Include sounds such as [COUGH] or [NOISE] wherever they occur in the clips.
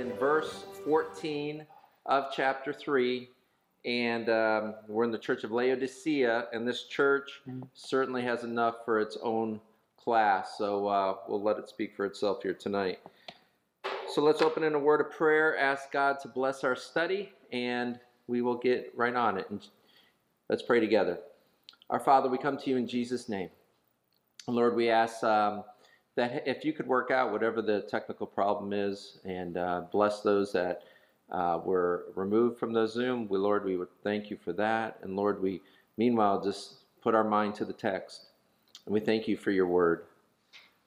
in verse 14 of chapter 3, and um, we're in the church of Laodicea, and this church certainly has enough for its own class, so uh, we'll let it speak for itself here tonight. So let's open in a word of prayer, ask God to bless our study, and we will get right on it. And let's pray together. Our Father, we come to you in Jesus' name. Lord, we ask um, that if you could work out whatever the technical problem is and uh, bless those that uh, were removed from the Zoom, we, Lord, we would thank you for that. And Lord, we meanwhile just put our mind to the text. And we thank you for your word.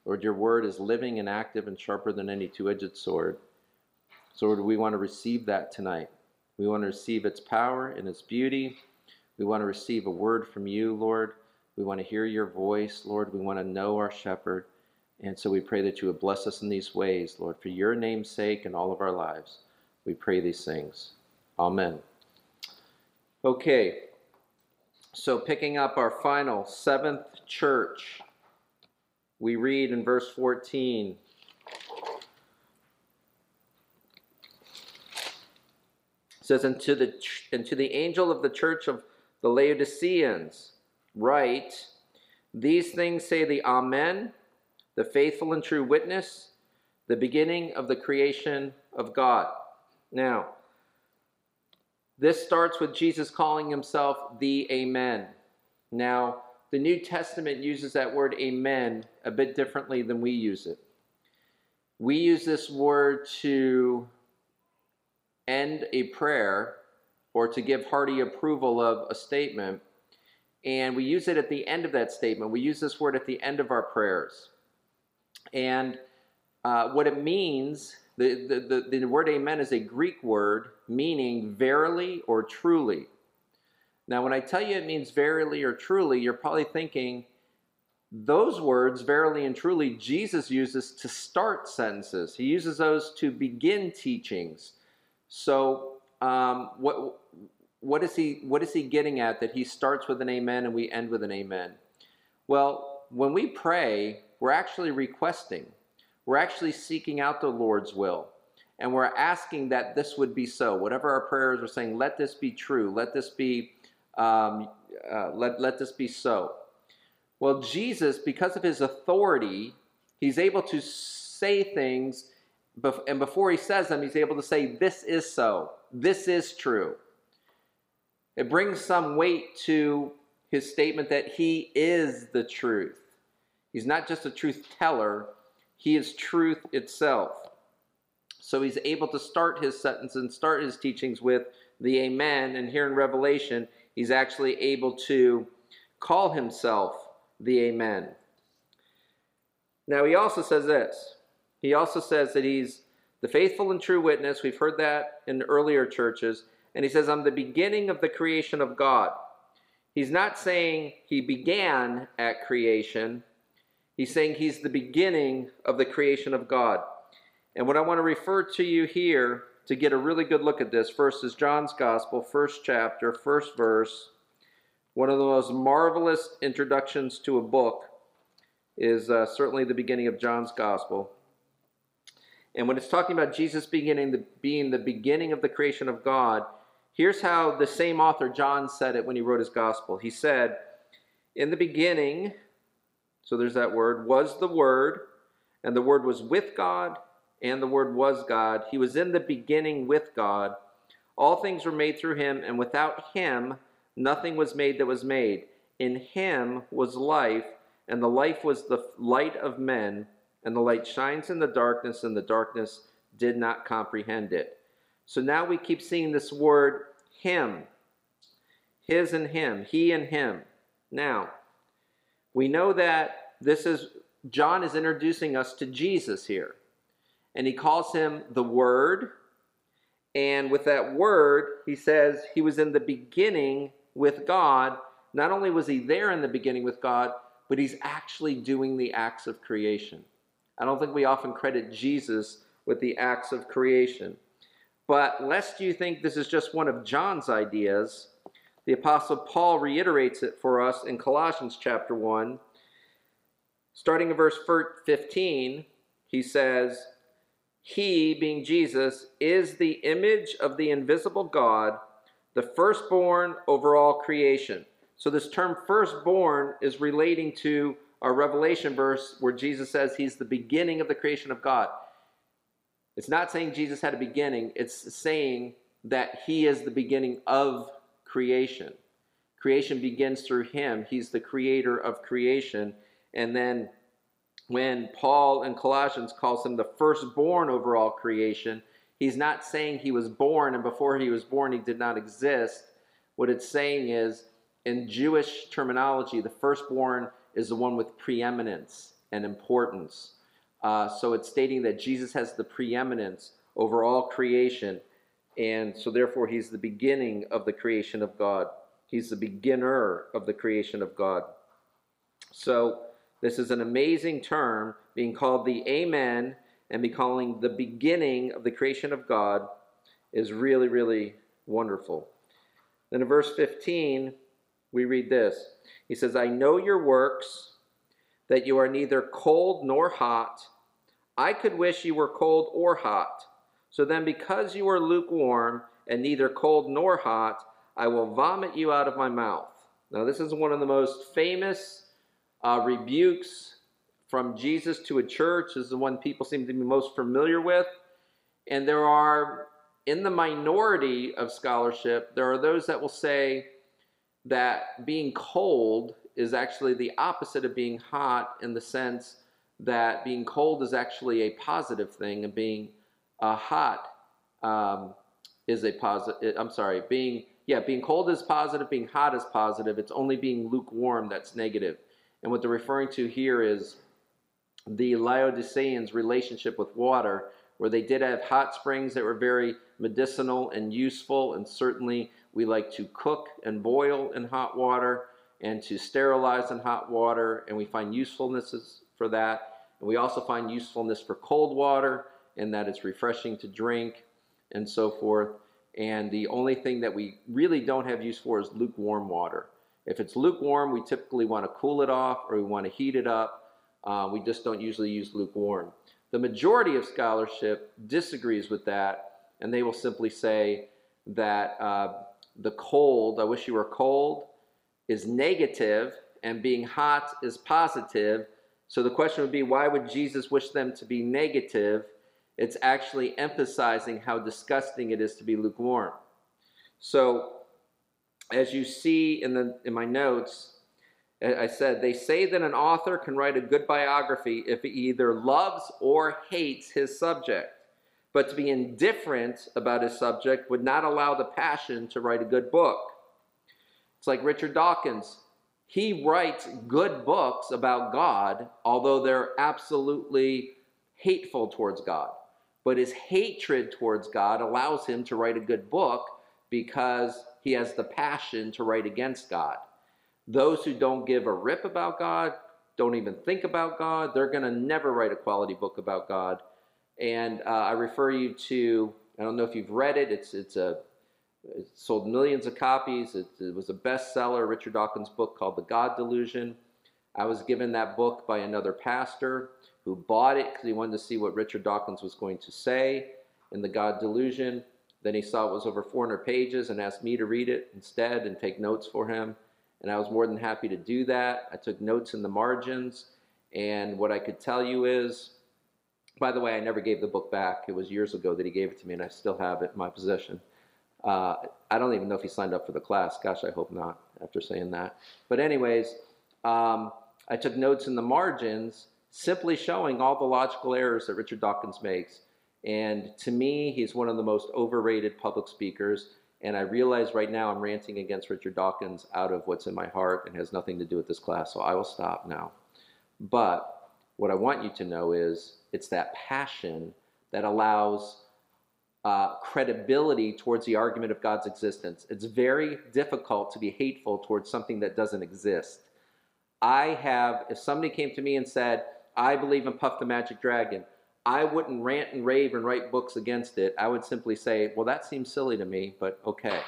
Lord, your word is living and active and sharper than any two edged sword. So, Lord, we want to receive that tonight. We want to receive its power and its beauty. We want to receive a word from you, Lord. We want to hear your voice, Lord. We want to know our shepherd. And so we pray that you would bless us in these ways, Lord, for your name's sake and all of our lives. We pray these things. Amen. Okay, so picking up our final seventh church, we read in verse 14. It says, and to, the, and to the angel of the church of the Laodiceans, write, These things say the Amen, the faithful and true witness, the beginning of the creation of God. Now, this starts with Jesus calling himself the Amen. Now, the New Testament uses that word amen a bit differently than we use it. We use this word to end a prayer or to give hearty approval of a statement, and we use it at the end of that statement. We use this word at the end of our prayers. And uh, what it means, the, the, the, the word amen is a Greek word meaning verily or truly. Now, when I tell you it means verily or truly, you're probably thinking those words, verily and truly, Jesus uses to start sentences. He uses those to begin teachings. So, um, what what is he what is he getting at that he starts with an amen and we end with an amen? Well, when we pray, we're actually requesting. We're actually seeking out the Lord's will. And we're asking that this would be so. Whatever our prayers are saying, let this be true. Let this be um, uh, let, let this be so. Well, Jesus, because of his authority, he's able to say things, and before he says them, he's able to say, This is so. This is true. It brings some weight to his statement that he is the truth. He's not just a truth teller, he is truth itself. So he's able to start his sentence and start his teachings with the Amen. And here in Revelation, he's actually able to call himself the Amen. Now, he also says this. He also says that he's the faithful and true witness. We've heard that in earlier churches. And he says, I'm the beginning of the creation of God. He's not saying he began at creation. He's saying he's the beginning of the creation of God. And what I want to refer to you here to get a really good look at this first is John's Gospel, first chapter, first verse. One of the most marvelous introductions to a book is uh, certainly the beginning of John's Gospel. And when it's talking about Jesus beginning the, being the beginning of the creation of God, here's how the same author, John, said it when he wrote his Gospel. He said, In the beginning, so there's that word, was the Word, and the Word was with God, and the Word was God. He was in the beginning with God. All things were made through him, and without him nothing was made that was made. In him was life, and the life was the light of men, and the light shines in the darkness, and the darkness did not comprehend it. So now we keep seeing this word him, his and him, he and him. Now, we know that this is, John is introducing us to Jesus here and he calls him the Word. And with that word, he says he was in the beginning with God. Not only was he there in the beginning with God, but he's actually doing the acts of creation. I don't think we often credit Jesus with the acts of creation. But lest you think this is just one of John's ideas, the Apostle Paul reiterates it for us in Colossians chapter 1. Starting in verse 15, he says, He, being Jesus, is the image of the invisible God, the firstborn over all creation. So, this term firstborn is relating to our Revelation verse where Jesus says he's the beginning of the creation of God. It's not saying Jesus had a beginning, it's saying that he is the beginning of creation. Creation begins through him. He's the creator of creation. And then when Paul in Colossians calls him the firstborn over all creation, he's not saying he was born and before he was born he did not exist. What it's saying is, in Jewish terminology, the firstborn is the one with preeminence and importance. Uh, so it's stating that Jesus has the preeminence over all creation, and so therefore he's the beginning of the creation of God. He's the beginner of the creation of God. So this is an amazing term, being called the Amen and be calling the beginning of the creation of God is really, really wonderful. Then in verse 15, we read this. He says, I know your works, that you are neither cold nor hot. I could wish you were cold or hot. So then, because you are lukewarm and neither cold nor hot, I will vomit you out of my mouth. Now, this is one of the most famous uh, rebukes from Jesus to a church. This is the one people seem to be most familiar with. And there are, in the minority of scholarship, there are those that will say that being cold is actually the opposite of being hot in the sense that being cold is actually a positive thing and being uh, hot um, is a positive. I'm sorry, being yeah, being cold is positive, being hot is positive. It's only being lukewarm that's negative. And what they're referring to here is the Laodiceans' relationship with water, where they did have hot springs that were very medicinal and useful, and certainly we like to cook and boil in hot water and to sterilize in hot water, and we find usefulnesses for that. And we also find usefulness for cold water, in that it's refreshing to drink and so forth. And the only thing that we really don't have use for is lukewarm water. If it's lukewarm, we typically want to cool it off or we want to heat it up. Uh, we just don't usually use lukewarm. The majority of scholarship disagrees with that, and they will simply say that uh, the cold, I wish you were cold, is negative, and being hot is positive. So the question would be why would Jesus wish them to be negative? It's actually emphasizing how disgusting it is to be lukewarm. So, as you see in, the, in my notes, I said, they say that an author can write a good biography if he either loves or hates his subject. But to be indifferent about his subject would not allow the passion to write a good book. It's like Richard Dawkins. He writes good books about God, although they're absolutely hateful towards God. But his hatred towards God allows him to write a good book because he has the passion to write against God. Those who don't give a rip about God, don't even think about God, they're going to never write a quality book about God and uh, I refer you to, I don't know if you've read it, it's, it's a, it sold millions of copies. It, it, was a bestseller, Richard Dawkins' book called The God Delusion. I was given that book by another pastor who bought it because he wanted to see what Richard Dawkins was going to say in The God Delusion. Then he saw it was over 400 pages and asked me to read it instead and take notes for him. And I was more than happy to do that. I took notes in the margins. And what I could tell you is by the way, I never gave the book back. It was years ago that he gave it to me, and I still have it in my possession. Uh, I don't even know if he signed up for the class. Gosh, I hope not after saying that. But, anyways, um, I took notes in the margins simply showing all the logical errors that Richard Dawkins makes. And to me, he's one of the most overrated public speakers. And I realize right now I'm ranting against Richard Dawkins out of what's in my heart and has nothing to do with this class. So I will stop now. But what I want you to know is it's that passion that allows uh, credibility towards the argument of God's existence. It's very difficult to be hateful towards something that doesn't exist. I have, if somebody came to me and said, I believe in Puff the Magic Dragon, I wouldn't rant and rave and write books against it. I would simply say, well, that seems silly to me, but okay.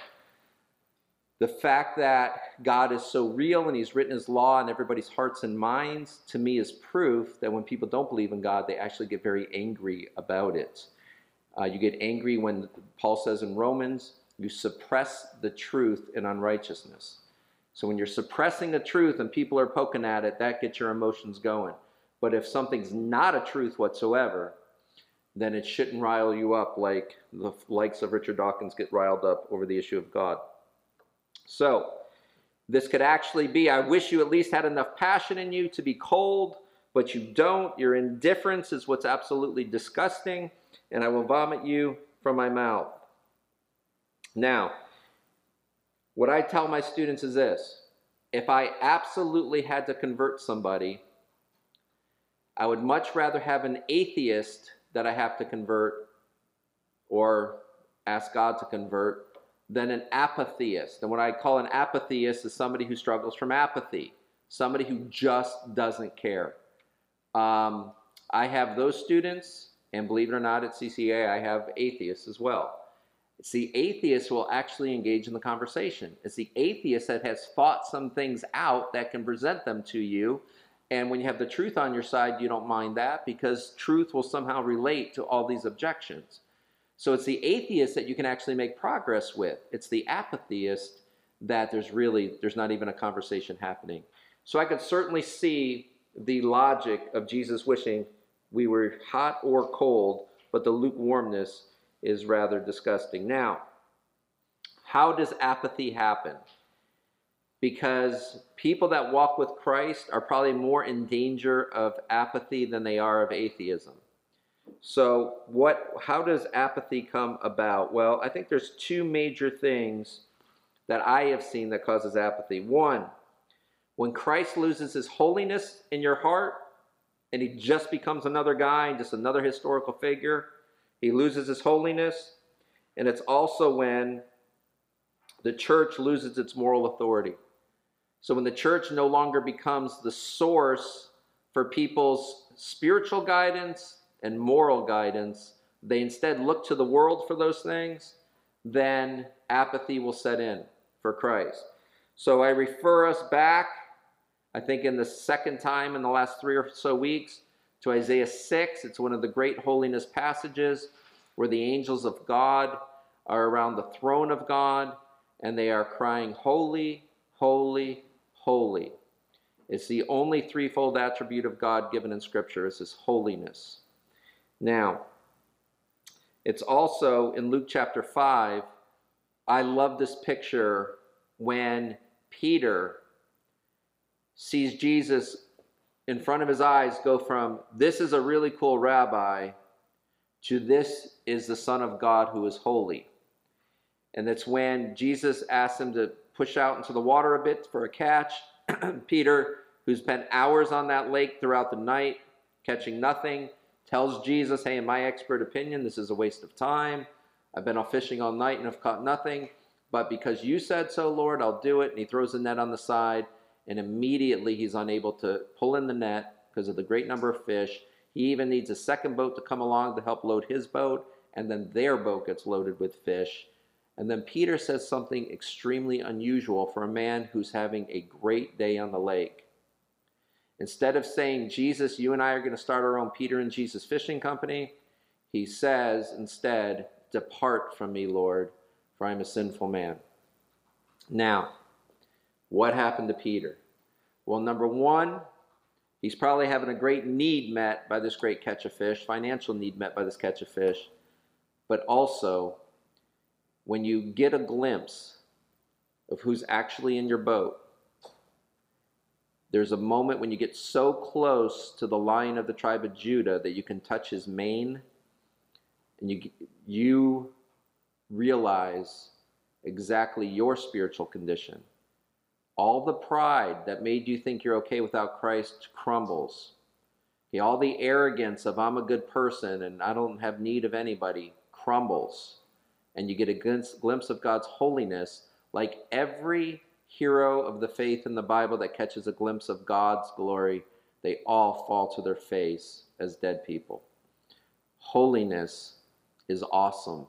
the fact that God is so real and He's written His law in everybody's hearts and minds, to me, is proof that when people don't believe in God, they actually get very angry about it. Uh, you get angry when Paul says in Romans, you suppress the truth in unrighteousness. So when you're suppressing the truth and people are poking at it, that gets your emotions going. But if something's not a truth whatsoever, then it shouldn't rile you up like the likes of Richard Dawkins get riled up over the issue of God. So, this could actually be I wish you at least had enough passion in you to be cold, but you don't. Your indifference is what's absolutely disgusting, and I will vomit you from my mouth. Now, what I tell my students is this if I absolutely had to convert somebody, I would much rather have an atheist that I have to convert or ask God to convert than an apatheist. And what I call an apatheist is somebody who struggles from apathy, somebody who just doesn't care. Um, I have those students, and believe it or not, at CCA, I have atheists as well. It's the atheist will actually engage in the conversation. It's the atheist that has thought some things out that can present them to you. And when you have the truth on your side, you don't mind that because truth will somehow relate to all these objections. So it's the atheist that you can actually make progress with. It's the apatheist that there's really there's not even a conversation happening. So I could certainly see the logic of Jesus wishing we were hot or cold, but the lukewarmness is rather disgusting. Now, how does apathy happen? Because people that walk with Christ are probably more in danger of apathy than they are of atheism. So, what? How does apathy come about? Well, I think there's two major things that I have seen that causes apathy. One, when Christ loses his holiness in your heart and he just becomes another guy, just another historical figure, he loses his holiness. And it's also when the church loses its moral authority. So when the church no longer becomes the source for people's spiritual guidance and moral guidance, they instead look to the world for those things, then apathy will set in for Christ. So I refer us back, I think in the second time in the last three or so weeks, to Isaiah 6. It's one of the great holiness passages where the angels of God are around the throne of God and they are crying, Holy, holy, holy. It's the only threefold attribute of God given in Scripture is his holiness. Now, it's also in Luke chapter 5. I love this picture when Peter sees Jesus in front of his eyes go from this is a really cool rabbi to this is the Son of God who is holy. And that's when Jesus asks him to push out into the water a bit for a catch. [CLEARS THROAT] Peter, who spent hours on that lake throughout the night, catching nothing, tells Jesus, Hey, in my expert opinion, this is a waste of time. I've been fishing all night and have caught nothing. But because you said so, Lord, I'll do it. And he throws the net on the side, and immediately he's unable to pull in the net because of the great number of fish. He even needs a second boat to come along to help load his boat, and then their boat gets loaded with fish. And then Peter says something extremely unusual for a man who's having a great day on the lake. Instead of saying, Jesus, you and I are going to start our own Peter and Jesus fishing company, he says instead, Depart from me, Lord, for I am a sinful man. Now, what happened to Peter? Well, number one, he's probably having a great need met by this great catch of fish, financial need met by this catch of fish. But also, when you get a glimpse of who's actually in your boat, there's a moment when you get so close to the lion of the tribe of Judah that you can touch his mane and you, you realize exactly your spiritual condition. All the pride that made you think you're okay without Christ crumbles. Okay, all the arrogance of I'm a good person and I don't have need of anybody crumbles. And you get a glimpse of God's holiness like every hero of the faith in the Bible that catches a glimpse of God's glory, they all fall to their face as dead people. Holiness is awesome.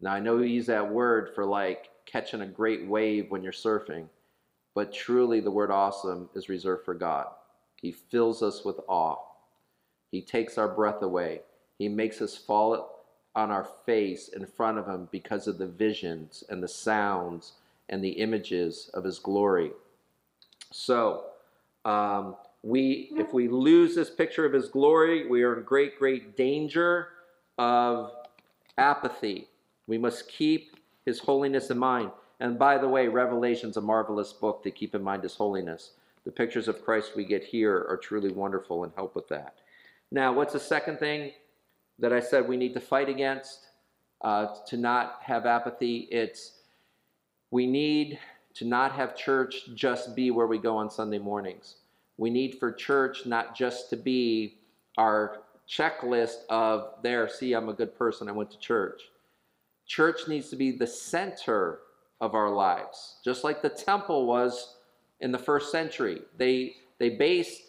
Now, I know we use that word for like catching a great wave when you're surfing. But truly, the word awesome is reserved for God. He fills us with awe. He takes our breath away. He makes us fall on our face in front of Him because of the visions and the sounds and the images of His glory. So, um, we, if we lose this picture of His glory, we are in great, great danger of apathy. We must keep His holiness in mind. And by the way, Revelation's a marvelous book to keep in mind His holiness. The pictures of Christ we get here are truly wonderful and help with that. Now, what's the second thing that I said we need to fight against uh, to not have apathy? It's we need to not have church just be where we go on Sunday mornings. We need for church not just to be our checklist of there, see, I'm a good person, I went to church. Church needs to be the center of our lives, just like the temple was in the first century. They, they based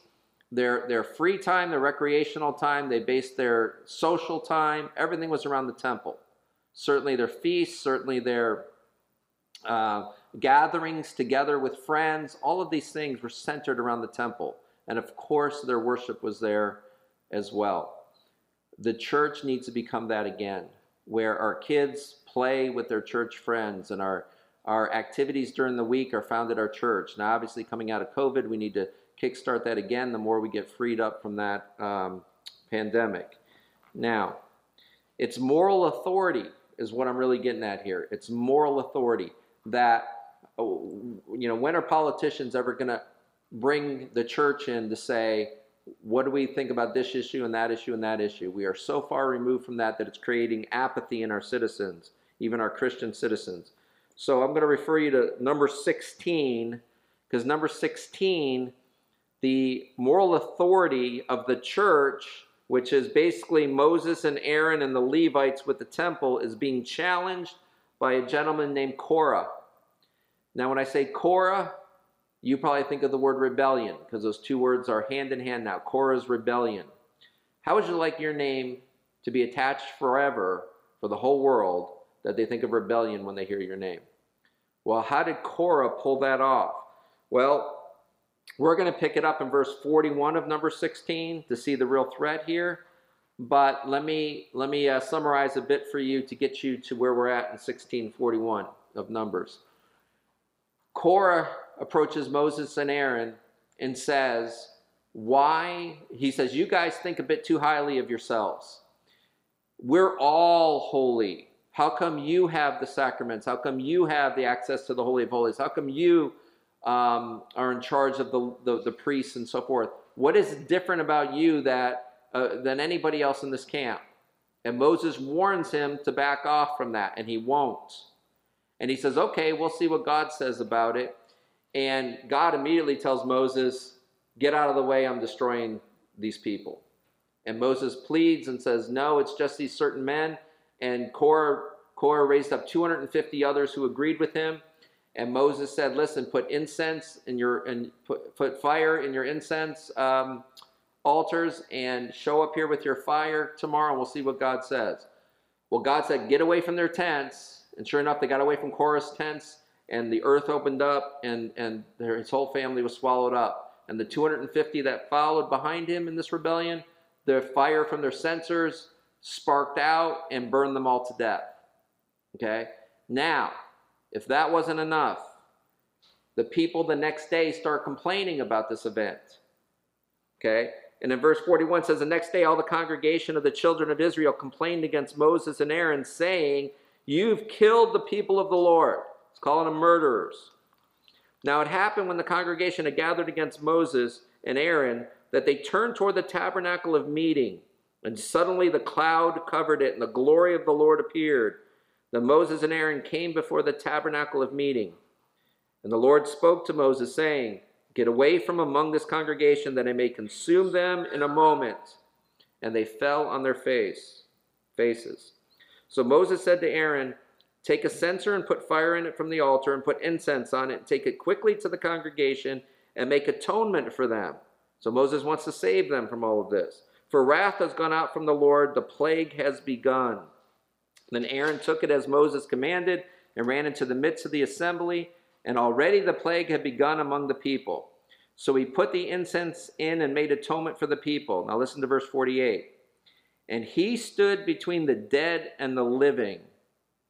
their, their free time, their recreational time, they based their social time, everything was around the temple. Certainly their feasts, certainly their uh, gatherings together with friends, all of these things were centered around the temple. And of course, their worship was there as well. The church needs to become that again, where our kids play with their church friends and our, our activities during the week are found at our church. Now, obviously, coming out of COVID, we need to kickstart that again the more we get freed up from that um, pandemic. Now, it's moral authority is what I'm really getting at here. It's moral authority that, oh, you know, when are politicians ever going to bring the church in to say, what do we think about this issue and that issue and that issue? We are so far removed from that that it's creating apathy in our citizens, even our Christian citizens. So I'm going to refer you to number 16, because number 16, the moral authority of the church, which is basically Moses and Aaron and the Levites with the temple, is being challenged by a gentleman named Korah. Now, when I say Korah, you probably think of the word rebellion because those two words are hand in hand now. Korah's rebellion. How would you like your name to be attached forever for the whole world that they think of rebellion when they hear your name? Well, how did Korah pull that off? Well, we're going to pick it up in verse 41 of number 16 to see the real threat here. But let me let me uh, summarize a bit for you to get you to where we're at in 1641 of Numbers. Korah approaches Moses and Aaron and says, Why? He says, You guys think a bit too highly of yourselves. We're all holy. How come you have the sacraments? How come you have the access to the Holy of Holies? How come you um, are in charge of the, the, the, priests and so forth? What is different about you that uh, than anybody else in this camp? And Moses warns him to back off from that, and he won't. And he says, okay, we'll see what God says about it. And God immediately tells Moses, get out of the way, I'm destroying these people. And Moses pleads and says, no, it's just these certain men. And Korah, Korah raised up 250 others who agreed with him. And Moses said, listen, put incense in your, and put, put fire in your incense um, altars and show up here with your fire tomorrow. and We'll see what God says. Well, God said, get away from their tents and sure enough, they got away from Korah's tents, and the earth opened up, and, and their, his whole family was swallowed up. And the 250 that followed behind him in this rebellion, the fire from their censers sparked out and burned them all to death. Okay? Now, if that wasn't enough, the people the next day start complaining about this event. Okay? And in verse 41 says, The next day all the congregation of the children of Israel complained against Moses and Aaron, saying, You've killed the people of the Lord. It's calling them murderers. Now it happened when the congregation had gathered against Moses and Aaron that they turned toward the tabernacle of meeting. And suddenly the cloud covered it, and the glory of the Lord appeared. Then Moses and Aaron came before the tabernacle of meeting. And the Lord spoke to Moses, saying, Get away from among this congregation, that I may consume them in a moment. And they fell on their face, faces. So Moses said to Aaron, Take a censer and put fire in it from the altar and put incense on it and take it quickly to the congregation and make atonement for them. So Moses wants to save them from all of this. For wrath has gone out from the Lord, the plague has begun. Then Aaron took it as Moses commanded and ran into the midst of the assembly, and already the plague had begun among the people. So he put the incense in and made atonement for the people. Now listen to verse 48. And he stood between the dead and the living,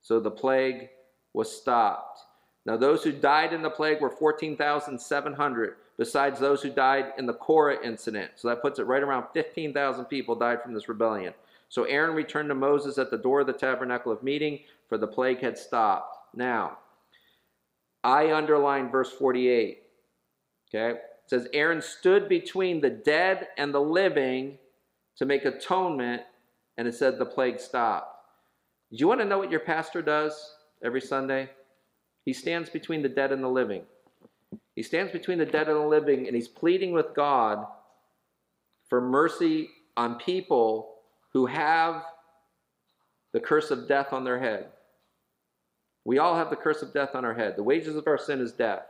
so the plague was stopped. Now those who died in the plague were 14,700, besides those who died in the Korah incident. So that puts it right around 15,000 people died from this rebellion. So Aaron returned to Moses at the door of the tabernacle of meeting, for the plague had stopped. Now, I underline verse 48. Okay? It says, Aaron stood between the dead and the living to make atonement, and it said the plague stopped. Do you want to know what your pastor does every Sunday? He stands between the dead and the living. He stands between the dead and the living, and he's pleading with God for mercy on people who have the curse of death on their head. We all have the curse of death on our head. The wages of our sin is death.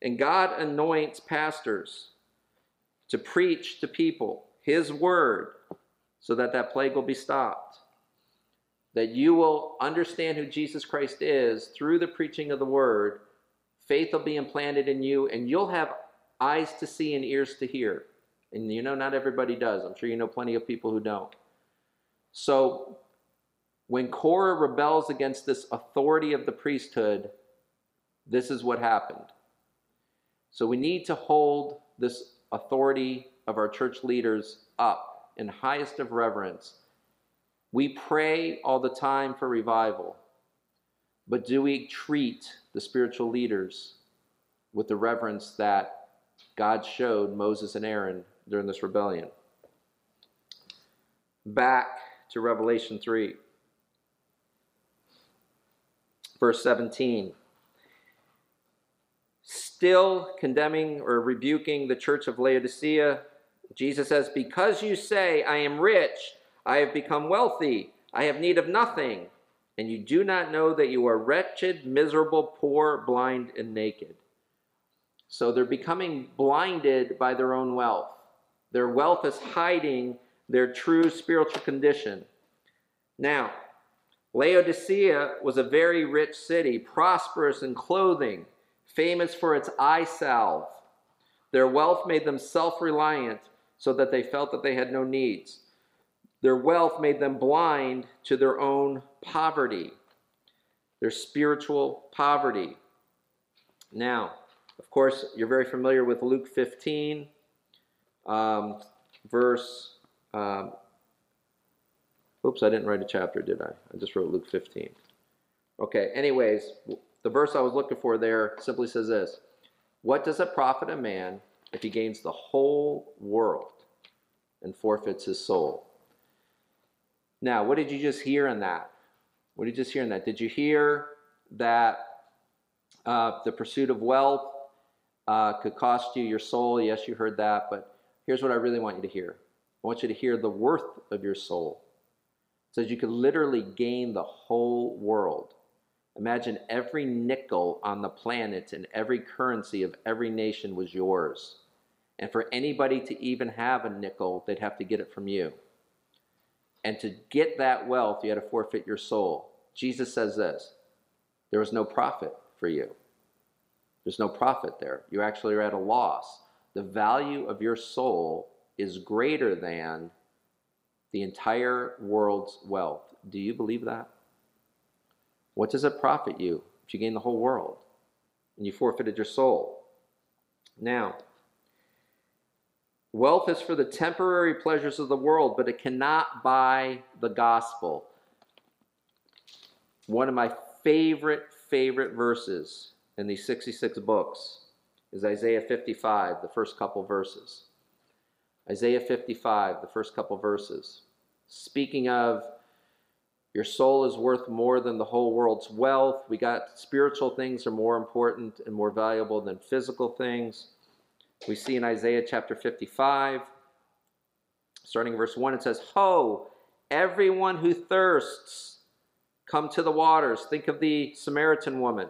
And God anoints pastors to preach to people his word so that that plague will be stopped. That you will understand who Jesus Christ is through the preaching of the word. Faith will be implanted in you, and you'll have eyes to see and ears to hear. And you know, not everybody does. I'm sure you know plenty of people who don't. So, when Korah rebels against this authority of the priesthood, this is what happened. So, we need to hold this authority of our church leaders up in highest of reverence. We pray all the time for revival, but do we treat the spiritual leaders with the reverence that God showed Moses and Aaron during this rebellion. Back to Revelation 3, verse 17. Still condemning or rebuking the church of Laodicea, Jesus says, Because you say, I am rich, I have become wealthy, I have need of nothing, and you do not know that you are wretched, miserable, poor, blind, and naked. So they're becoming blinded by their own wealth. Their wealth is hiding their true spiritual condition. Now, Laodicea was a very rich city, prosperous in clothing, famous for its eye salve. Their wealth made them self reliant so that they felt that they had no needs. Their wealth made them blind to their own poverty, their spiritual poverty. Now, of course, you're very familiar with Luke 15 um, verse. Um, oops, I didn't write a chapter, did I? I just wrote Luke 15. Okay, anyways, the verse I was looking for there simply says this What does it profit a man if he gains the whole world and forfeits his soul? Now, what did you just hear in that? What did you just hear in that? Did you hear that uh, the pursuit of wealth uh, could cost you your soul? Yes, you heard that, but Here's what I really want you to hear I want you to hear the worth of your soul. It says you could literally gain the whole world. Imagine every nickel on the planet and every currency of every nation was yours. And for anybody to even have a nickel, they'd have to get it from you. And to get that wealth, you had to forfeit your soul. Jesus says this there was no profit for you. There's no profit there. You actually are at a loss the value of your soul is greater than the entire world's wealth. Do you believe that? What does it profit you if you gain the whole world and you forfeited your soul? Now, wealth is for the temporary pleasures of the world, but it cannot buy the gospel. One of my favorite, favorite verses in these 66 books is Isaiah 55, the first couple verses. Isaiah 55, the first couple verses. Speaking of your soul is worth more than the whole world's wealth. We got spiritual things are more important and more valuable than physical things. We see in Isaiah chapter 55, starting verse 1, it says, Ho, everyone who thirsts, come to the waters. Think of the Samaritan woman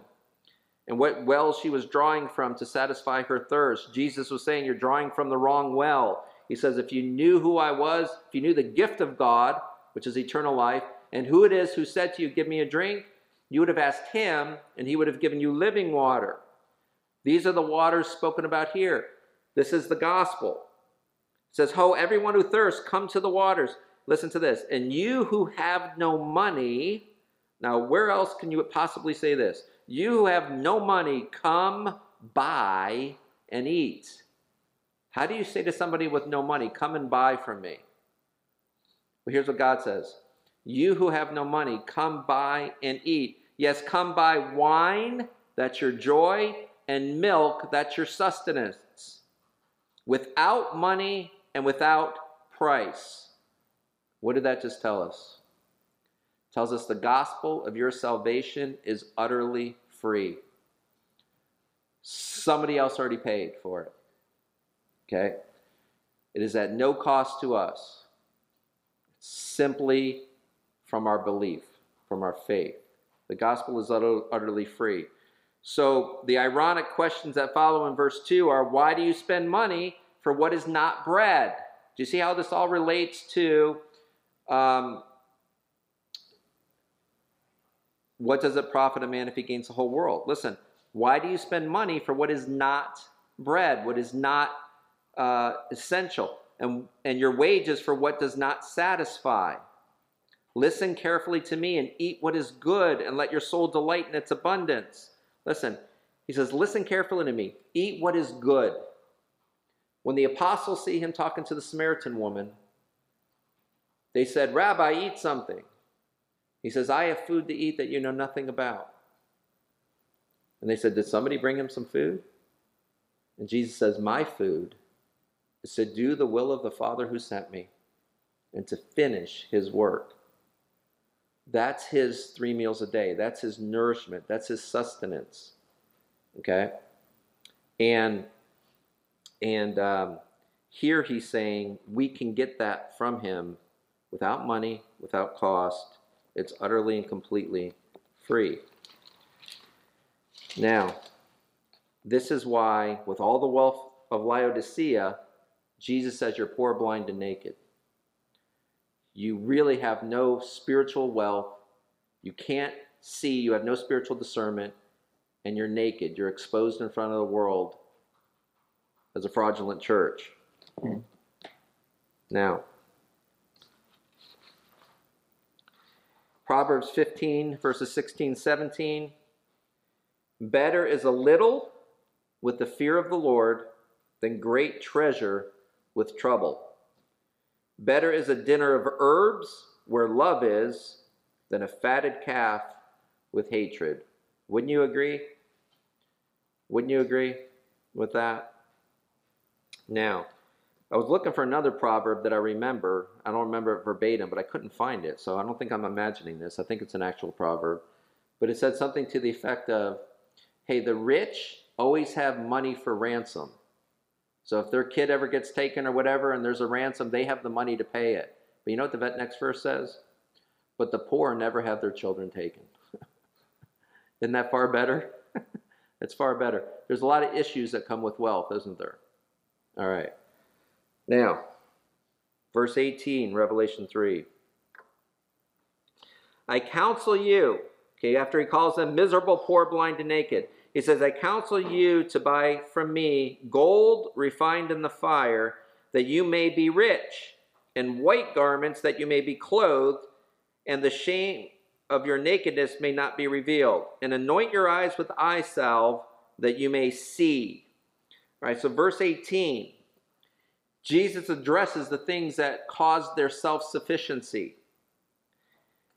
and what well she was drawing from to satisfy her thirst. Jesus was saying, You're drawing from the wrong well. He says, If you knew who I was, if you knew the gift of God, which is eternal life, and who it is who said to you, Give me a drink, you would have asked him, and he would have given you living water. These are the waters spoken about here. This is the gospel. It says, Ho, everyone who thirsts, come to the waters. Listen to this. And you who have no money, now where else can you possibly say this? You who have no money, come buy and eat. How do you say to somebody with no money, Come and buy from me? Well, here's what God says You who have no money, come buy and eat. Yes, come buy wine, that's your joy, and milk, that's your sustenance. Without money and without price. What did that just tell us? Tells us the gospel of your salvation is utterly free. Somebody else already paid for it. Okay? It is at no cost to us, simply from our belief, from our faith. The gospel is utter, utterly free. So the ironic questions that follow in verse 2 are why do you spend money for what is not bread? Do you see how this all relates to um, what does it profit a man if he gains the whole world? Listen, why do you spend money for what is not bread, what is not uh, essential, and, and your wages for what does not satisfy? Listen carefully to me and eat what is good, and let your soul delight in its abundance. Listen, he says, Listen carefully to me, eat what is good. When the apostles see him talking to the Samaritan woman, they said, Rabbi, eat something. He says, I have food to eat that you know nothing about. And they said, Did somebody bring him some food? And Jesus says, My food is to do the will of the Father who sent me and to finish his work. That's his three meals a day. That's his nourishment. That's his sustenance. Okay? And and um, here he's saying we can get that from him without money, without cost. It's utterly and completely free. Now, this is why, with all the wealth of Laodicea, Jesus says you're poor, blind, and naked. You really have no spiritual wealth. You can't see. You have no spiritual discernment. And you're naked. You're exposed in front of the world as a fraudulent church. Mm-hmm. Now, Proverbs 15, verses 16, 17. Better is a little with the fear of the Lord than great treasure with trouble. Better is a dinner of herbs where love is than a fatted calf with hatred. Wouldn't you agree? Wouldn't you agree with that? Now, I was looking for another proverb that I remember. I don't remember it verbatim, but I couldn't find it. So I don't think I'm imagining this. I think it's an actual proverb. But it said something to the effect of hey, the rich always have money for ransom. So if their kid ever gets taken or whatever and there's a ransom, they have the money to pay it. But you know what the vet next verse says? But the poor never have their children taken. [LAUGHS] Isn't that far better? [LAUGHS] it's far better. There's a lot of issues that come with wealth, isn't there? All right. Now, verse 18, Revelation 3. I counsel you, okay, after he calls them miserable, poor, blind, and naked, he says, I counsel you to buy from me gold refined in the fire, that you may be rich, and white garments that you may be clothed, and the shame of your nakedness may not be revealed. And anoint your eyes with eye salve, that you may see. All right, so verse 18, Jesus addresses the things that caused their self sufficiency.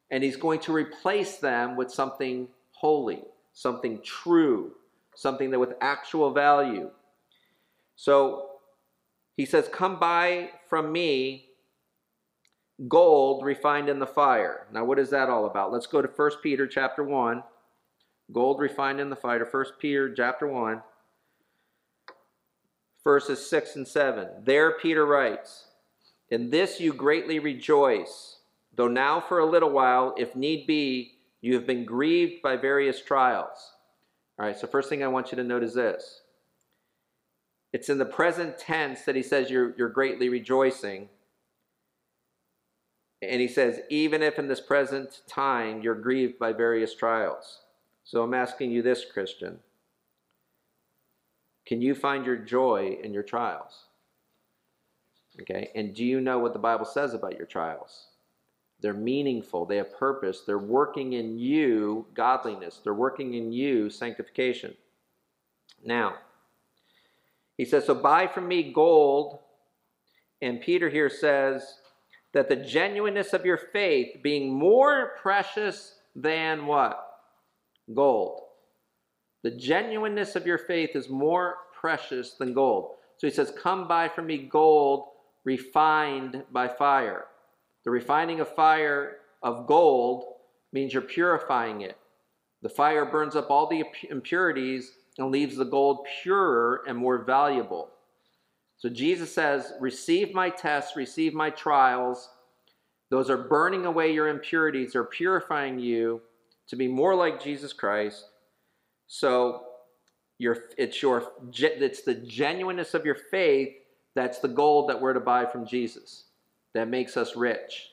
And he's going to replace them with something holy something true, something that with actual value. So he says, Come buy from me gold refined in the fire. Now, what is that all about? Let's go to 1 Peter chapter 1. Gold refined in the fire. 1 Peter chapter 1, verses 6 and 7. There Peter writes, In this you greatly rejoice, though now for a little while, if need be, you have been grieved by various trials. All right, so first thing I want you to note is this. It's in the present tense that he says you're, you're greatly rejoicing. And he says, even if in this present time you're grieved by various trials. So I'm asking you this, Christian. Can you find your joy in your trials? Okay, and do you know what the Bible says about your trials? They're meaningful, they have purpose, they're working in you godliness, they're working in you sanctification. Now, he says, So buy from me gold. And Peter here says that the genuineness of your faith being more precious than what? Gold. The genuineness of your faith is more precious than gold. So he says, Come buy from me gold refined by fire. The refining of fire of gold means you're purifying it. The fire burns up all the impurities and leaves the gold purer and more valuable. So Jesus says, Receive my tests, receive my trials. Those are burning away your impurities, they're purifying you to be more like Jesus Christ. So your, it's, your, it's the genuineness of your faith that's the gold that we're to buy from Jesus that makes us rich.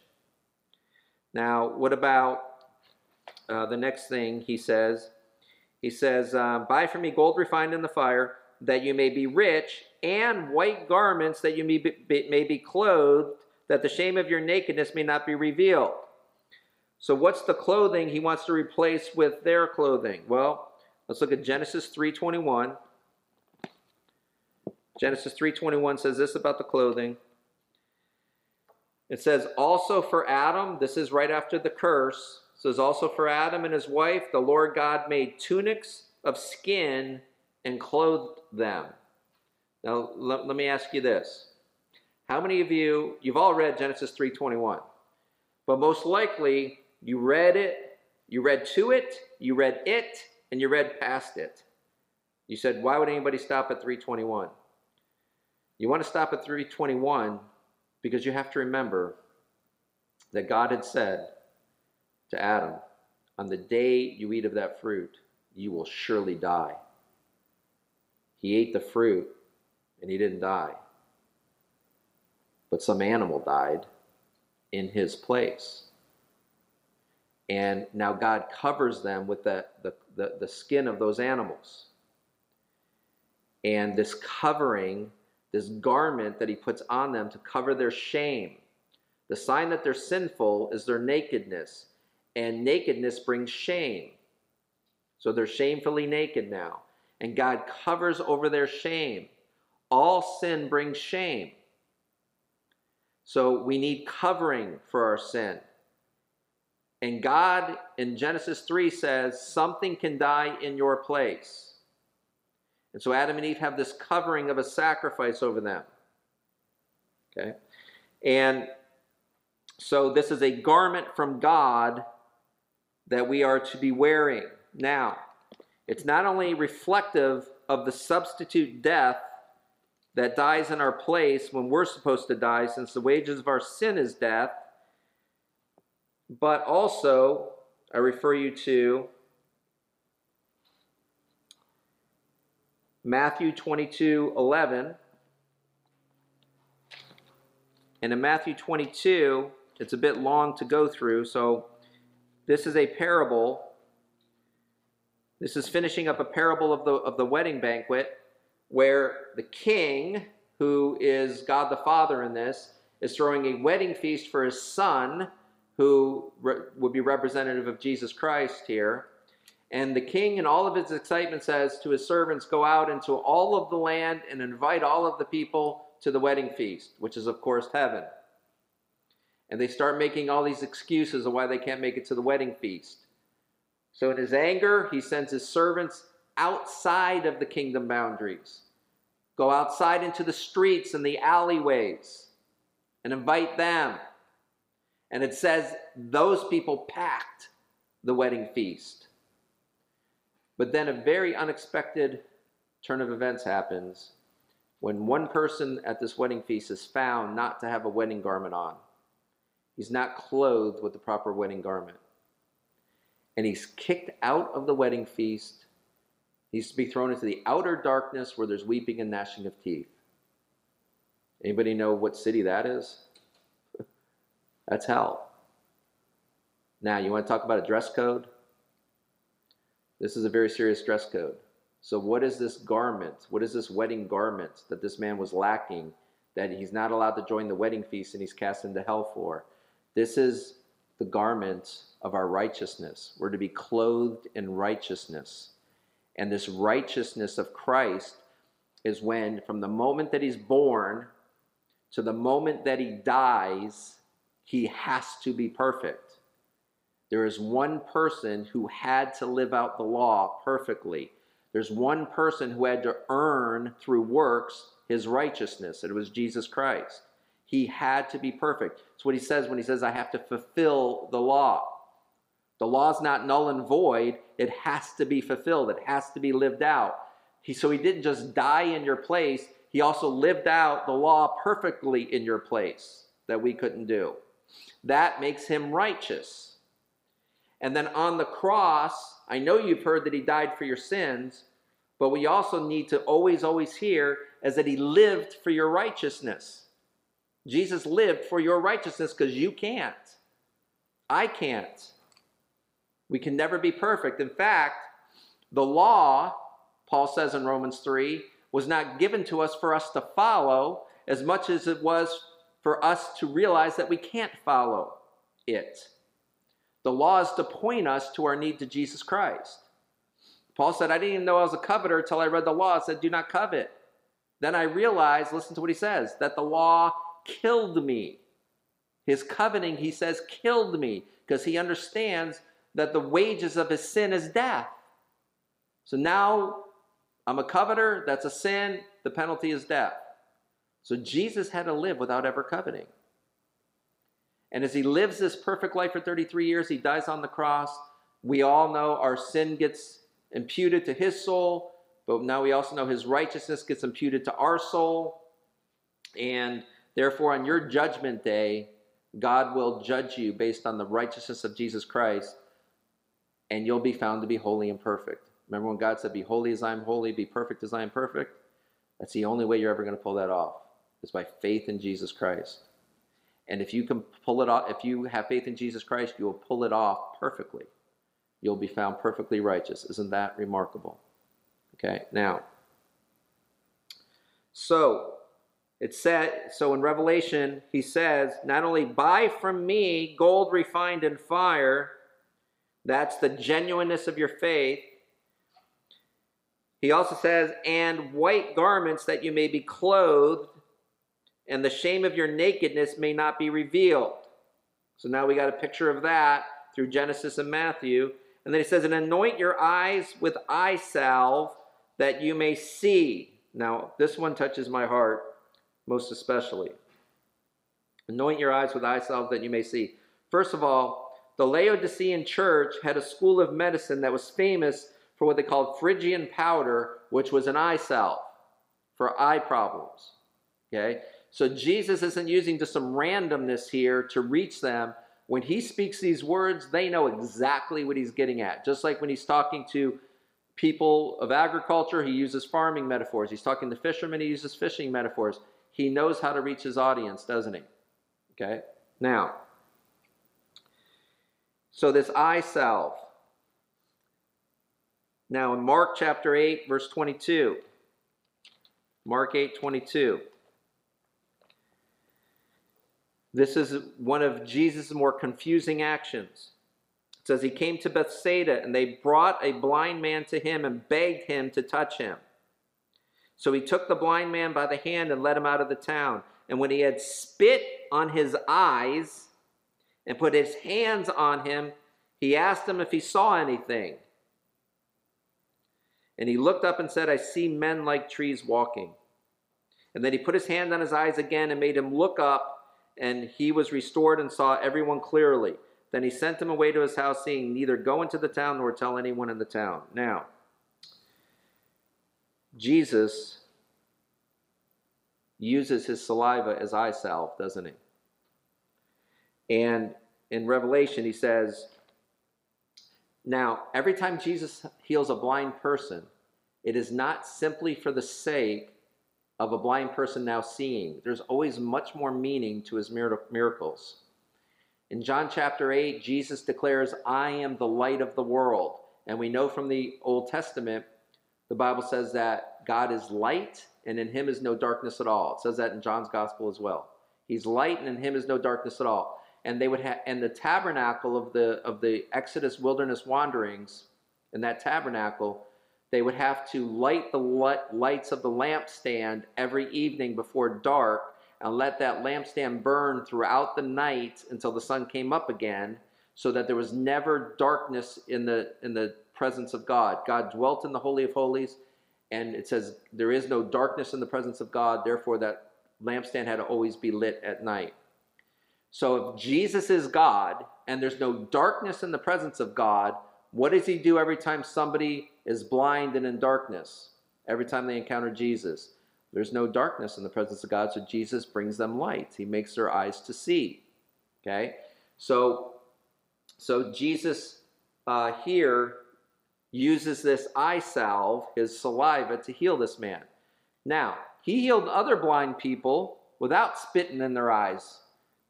Now, what about uh, the next thing he says? He says, uh, Buy from me gold refined in the fire, that you may be rich, and white garments that you may be, may be clothed, that the shame of your nakedness may not be revealed. So, what's the clothing he wants to replace with their clothing? Well, let's look at Genesis 3:21. Genesis 3:21 says this about the clothing. It says also for Adam, this is right after the curse. It says also for Adam and his wife, the Lord God made tunics of skin and clothed them. Now let, let me ask you this. How many of you you've all read Genesis 3:21? But most likely you read it, you read to it, you read it, and you read past it. You said, why would anybody stop at 321? You want to stop at 321 because you have to remember that God had said to Adam, On the day you eat of that fruit, you will surely die. He ate the fruit and he didn't die. But some animal died in his place. And now God covers them with the, the, the, the skin of those animals. And this covering this garment that he puts on them to cover their shame. The sign that they're sinful is their nakedness, and nakedness brings shame. So they're shamefully naked now, and God covers over their shame. All sin brings shame. So we need covering for our sin. And God in Genesis 3 says, something can die in your place. And so Adam and Eve have this covering of a sacrifice over them. Okay? And so this is a garment from God that we are to be wearing. Now, it's not only reflective of the substitute death that dies in our place when we're supposed to die, since the wages of our sin is death, but also, I refer you to Matthew 22 11. And in Matthew 22, it's a bit long to go through, so this is a parable. This is finishing up a parable of the, of the wedding banquet where the king, who is God the Father in this, is throwing a wedding feast for his son, who would be representative of Jesus Christ here. And the king, in all of his excitement, says to his servants, Go out into all of the land and invite all of the people to the wedding feast, which is, of course, heaven. And they start making all these excuses of why they can't make it to the wedding feast. So, in his anger, he sends his servants outside of the kingdom boundaries. Go outside into the streets and the alleyways and invite them. And it says those people packed the wedding feast. But then a very unexpected turn of events happens when one person at this wedding feast is found not to have a wedding garment on. He's not clothed with the proper wedding garment. And he's kicked out of the wedding feast. He's to be thrown into the outer darkness where there's weeping and gnashing of teeth. Anybody know what city that is? That's hell. Now, you want to talk about a dress code? This is a very serious dress code. So, what is this garment? What is this wedding garment that this man was lacking that he's not allowed to join the wedding feast and he's cast into hell for? This is the garment of our righteousness. We're to be clothed in righteousness. And this righteousness of Christ is when, from the moment that he's born to the moment that he dies, he has to be perfect. There is one person who had to live out the law perfectly. There's one person who had to earn through works his righteousness. It was Jesus Christ. He had to be perfect. It's what he says when he says, I have to fulfill the law. The law is not null and void, it has to be fulfilled, it has to be lived out. He, so he didn't just die in your place, he also lived out the law perfectly in your place that we couldn't do. That makes him righteous. And then on the cross, I know you've heard that he died for your sins, but we also need to always, always hear is that he lived for your righteousness. Jesus lived for your righteousness because you can't. I can't. We can never be perfect. In fact, the law, Paul says in Romans 3, was not given to us for us to follow as much as it was for us to realize that we can't follow it. The law is to point us to our need to Jesus Christ. Paul said, I didn't even know I was a coveter until I read the law. It said, Do not covet. Then I realized, listen to what he says, that the law killed me. His coveting, he says, killed me because he understands that the wages of his sin is death. So now I'm a coveter, that's a sin, the penalty is death. So Jesus had to live without ever coveting. And as he lives this perfect life for 33 years, he dies on the cross. We all know our sin gets imputed to his soul, but now we also know his righteousness gets imputed to our soul. And Therefore, on your judgment day, God will judge you based on the righteousness of Jesus Christ, and you'll be found to be holy and perfect. Remember when God said, Be holy as I am holy, be perfect as I am perfect? That's the only way you're ever going to pull that off, is by faith in Jesus Christ. And if you can pull it off, if you have faith in Jesus Christ, you will pull it off perfectly. You'll be found perfectly righteous. Isn't that remarkable? Okay, now, so it said, so in Revelation, he says, not only buy from me gold refined in fire, that's the genuineness of your faith. He also says, and white garments that you may be clothed, and the shame of your nakedness may not be revealed. So now we got a picture of that through Genesis and Matthew. And then he says, and anoint your eyes with eye salve that you may see. Now, this one touches my heart most especially. Anoint your eyes with eye salve that you may see. First of all, the Laodicean church had a school of medicine that was famous for what they called Phrygian powder, which was an eye salve for eye problems. Okay? So Jesus isn't using just some randomness here to reach them. When he speaks these words, they know exactly what he's getting at. Just like when he's talking to people of agriculture, he uses farming metaphors. He's talking to fishermen, he uses fishing metaphors. He knows how to reach his audience, doesn't he? Okay? Now, so this eye salve. Now in Mark chapter 8, verse 22. Mark 8, 22. This is one of Jesus' more confusing actions. It says, He came to Bethsaida, and they brought a blind man to him and begged him to touch him. So he took the blind man by the hand and led him out of the town. And when he had spit on his eyes and put his hands on him, he asked him if he saw anything. And he looked up and said, I see men like trees walking. And then he put his hand on his eyes again and made him look up, and he was restored and saw everyone clearly. Then he sent him away to his house, saying, Neither go into the town nor tell anyone in the town. Now, Jesus uses his saliva as eye salve, doesn't he? And in Revelation, he says, Now, every time Jesus heals a blind person, it is not simply for the sake of a blind person now seeing. There's always much more meaning to his miracles. In John chapter 8, Jesus declares, I am the light of the world. And we know from the Old Testament, the Bible says that God is light and in him is no darkness at all. It says that in John's gospel as well. He's light and in him is no darkness at all. And they would have and the tabernacle of the of the Exodus wilderness wanderings, in that tabernacle, they would have to light the lights of the lampstand every evening before dark and let that lampstand burn throughout the night until the sun came up again so that there was never darkness in the in the presence of God. God dwelt in the holy of holies and it says there is no darkness in the presence of God, therefore that lampstand had to always be lit at night. So if Jesus is God and there's no darkness in the presence of God, what does he do every time somebody is blind and in darkness? Every time they encounter Jesus? There's no darkness in the presence of God, so Jesus brings them light. He makes their eyes to see. Okay? So, so Jesus uh, here uses this eye salve, his saliva, to heal this man. Now, he healed other blind people without spitting in their eyes.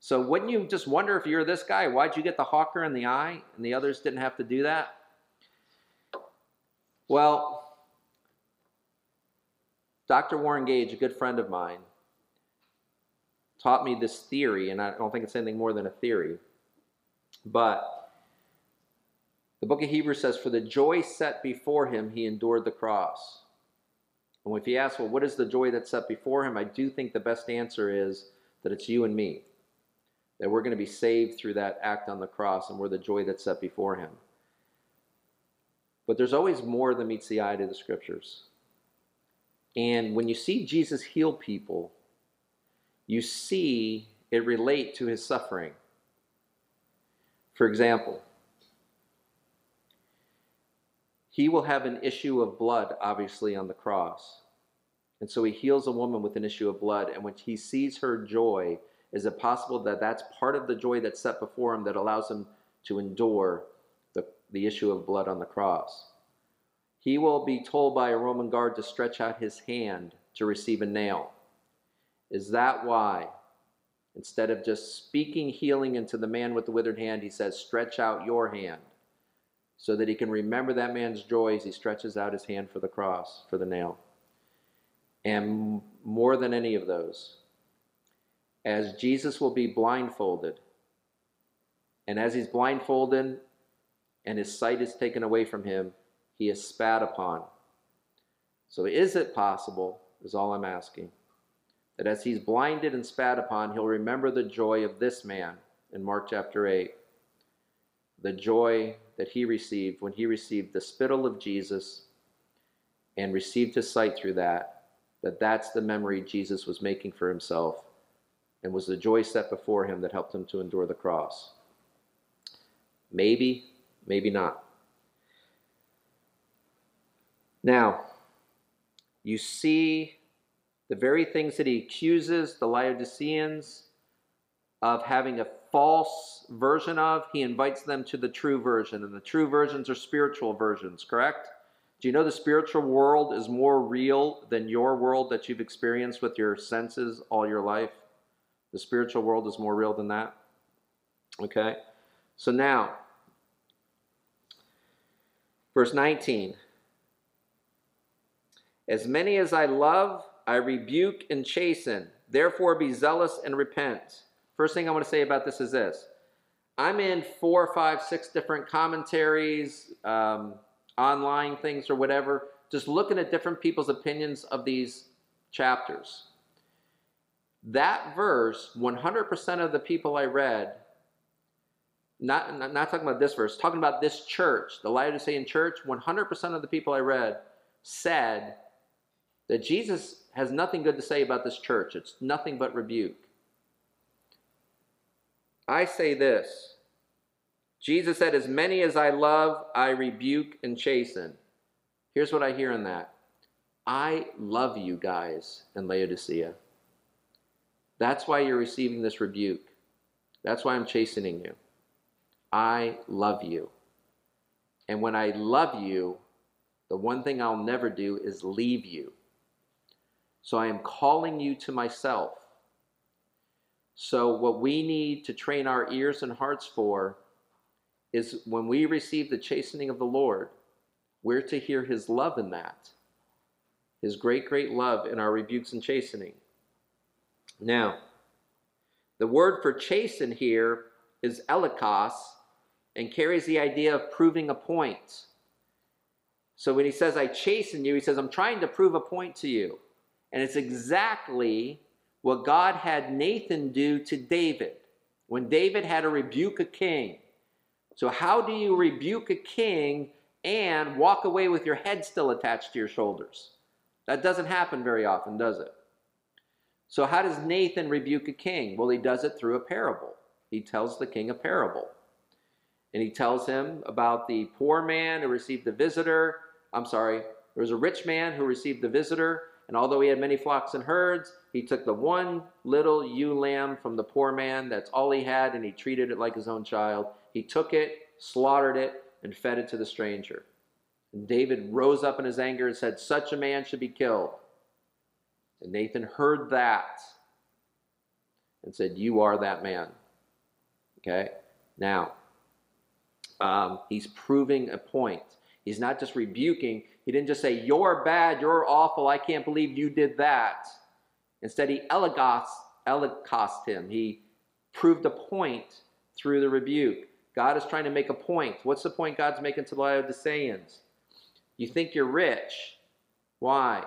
So wouldn't you just wonder if you're this guy, why'd you get the hawker in the eye and the others didn't have to do that? Well, Dr. Warren Gage, a good friend of mine, taught me this theory, and I don't think it's anything more than a theory. But the book of Hebrews says, For the joy set before him, he endured the cross. And if you ask, well, what is the joy that's set before him? I do think the best answer is that it's you and me. That we're going to be saved through that act on the cross, and we're the joy that's set before him. But there's always more than meets the eye to the scriptures. And when you see Jesus heal people, you see it relate to his suffering. For example, he will have an issue of blood, obviously, on the cross. And so he heals a woman with an issue of blood. And when he sees her joy, is it possible that that's part of the joy that's set before him that allows him to endure the issue of blood on the cross? He will be told by a Roman guard to stretch out his hand to receive a nail. Is that why, instead of just speaking healing into the man with the withered hand, he says, Stretch out your hand, so that he can remember that man's joy as he stretches out his hand for the cross, for the nail? And more than any of those, as Jesus will be blindfolded, and as he's blindfolded and his sight is taken away from him, he is spat upon. So is it possible, is all I'm asking, that as he's blinded and spat upon, he'll remember the joy of this man in Mark chapter 8? The joy that he received when he received the spittle of Jesus and received his sight through that, that that's the memory Jesus was making for himself and was the joy set before him that helped him to endure the cross. Maybe, maybe not. Now, you see the very things that he accuses the Laodiceans of having a false version of, he invites them to the true version. And the true versions are spiritual versions, correct? Do you know the spiritual world is more real than your world that you've experienced with your senses all your life? The spiritual world is more real than that. Okay? So now, verse 19. As many as I love, I rebuke and chasten. Therefore, be zealous and repent. First thing I want to say about this is this I'm in four, five, six different commentaries, um, online things, or whatever, just looking at different people's opinions of these chapters. That verse, 100% of the people I read, not, not, not talking about this verse, talking about this church, the Laodicean church, 100% of the people I read said that Jesus has nothing good to say about this church. It's nothing but rebuke. I say this Jesus said, As many as I love, I rebuke and chasten. Here's what I hear in that I love you guys in Laodicea. That's why you're receiving this rebuke. That's why I'm chastening you. I love you. And when I love you, the one thing I'll never do is leave you. So I am calling you to myself. So, what we need to train our ears and hearts for is when we receive the chastening of the Lord, we're to hear his love in that, his great, great love in our rebukes and chastening. Now, the word for chasten here is elikos and carries the idea of proving a point. So when he says, I chasten you, he says, I'm trying to prove a point to you. And it's exactly what God had Nathan do to David when David had to rebuke a king. So, how do you rebuke a king and walk away with your head still attached to your shoulders? That doesn't happen very often, does it? So, how does Nathan rebuke a king? Well, he does it through a parable. He tells the king a parable. And he tells him about the poor man who received the visitor. I'm sorry, there was a rich man who received the visitor, and although he had many flocks and herds, he took the one little ewe lamb from the poor man, that's all he had, and he treated it like his own child. He took it, slaughtered it, and fed it to the stranger. And David rose up in his anger and said, Such a man should be killed. And Nathan heard that and said, You are that man. Okay? Now, um, he's proving a point. He's not just rebuking. He didn't just say, You're bad, you're awful, I can't believe you did that. Instead, he elegos, elegosed him. He proved a point through the rebuke. God is trying to make a point. What's the point God's making to the Laodiceans? You think you're rich. Why?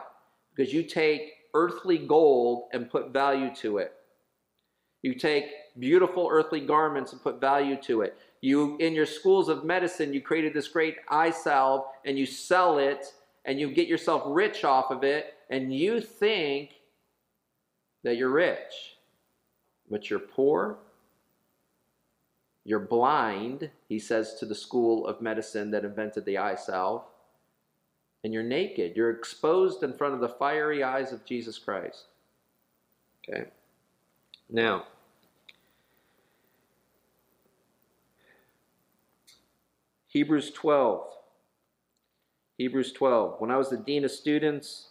Because you take earthly gold and put value to it. You take beautiful earthly garments and put value to it. You, in your schools of medicine, you created this great eye salve and you sell it and you get yourself rich off of it and you think that you're rich, but you're poor. You're blind, he says to the school of medicine that invented the eye salve, and you're naked. You're exposed in front of the fiery eyes of Jesus Christ. Okay? Now, Hebrews 12. Hebrews 12. When I was the dean of students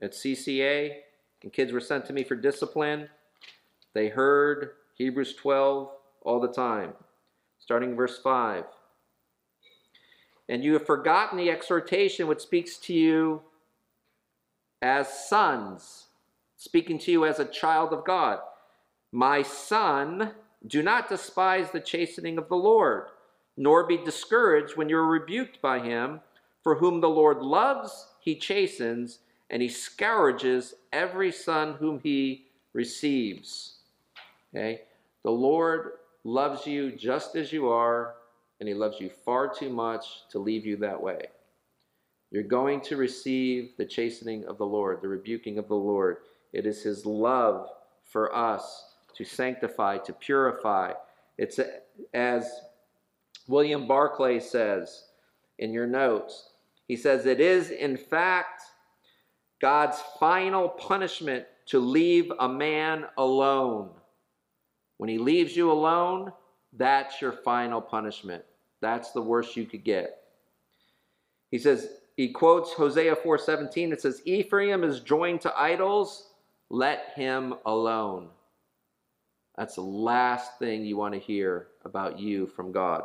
at CCA and kids were sent to me for discipline, they heard Hebrews 12 all the time, starting verse 5. And you have forgotten the exhortation which speaks to you as sons, speaking to you as a child of God. My son, do not despise the chastening of the Lord nor be discouraged when you're rebuked by him. For whom the Lord loves, he chastens, and he scourges every son whom he receives. Okay? The Lord loves you just as you are, and he loves you far too much to leave you that way. You're going to receive the chastening of the Lord, the rebuking of the Lord. It is his love for us to sanctify, to purify. It's as William Barclay says in your notes, he says, It is in fact God's final punishment to leave a man alone. When he leaves you alone, that's your final punishment. That's the worst you could get. He says, he quotes Hosea 4:17. It says, Ephraim is joined to idols, let him alone. That's the last thing you want to hear about you from God.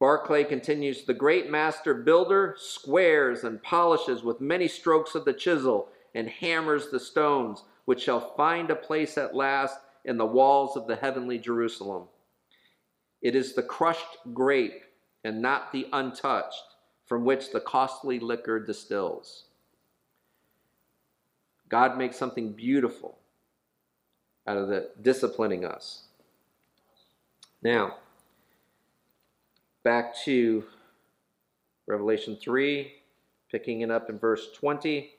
Barclay continues The great master builder squares and polishes with many strokes of the chisel and hammers the stones, which shall find a place at last in the walls of the heavenly Jerusalem. It is the crushed grape and not the untouched from which the costly liquor distills. God makes something beautiful out of the disciplining us. Now, back to Revelation 3, picking it up in verse 20.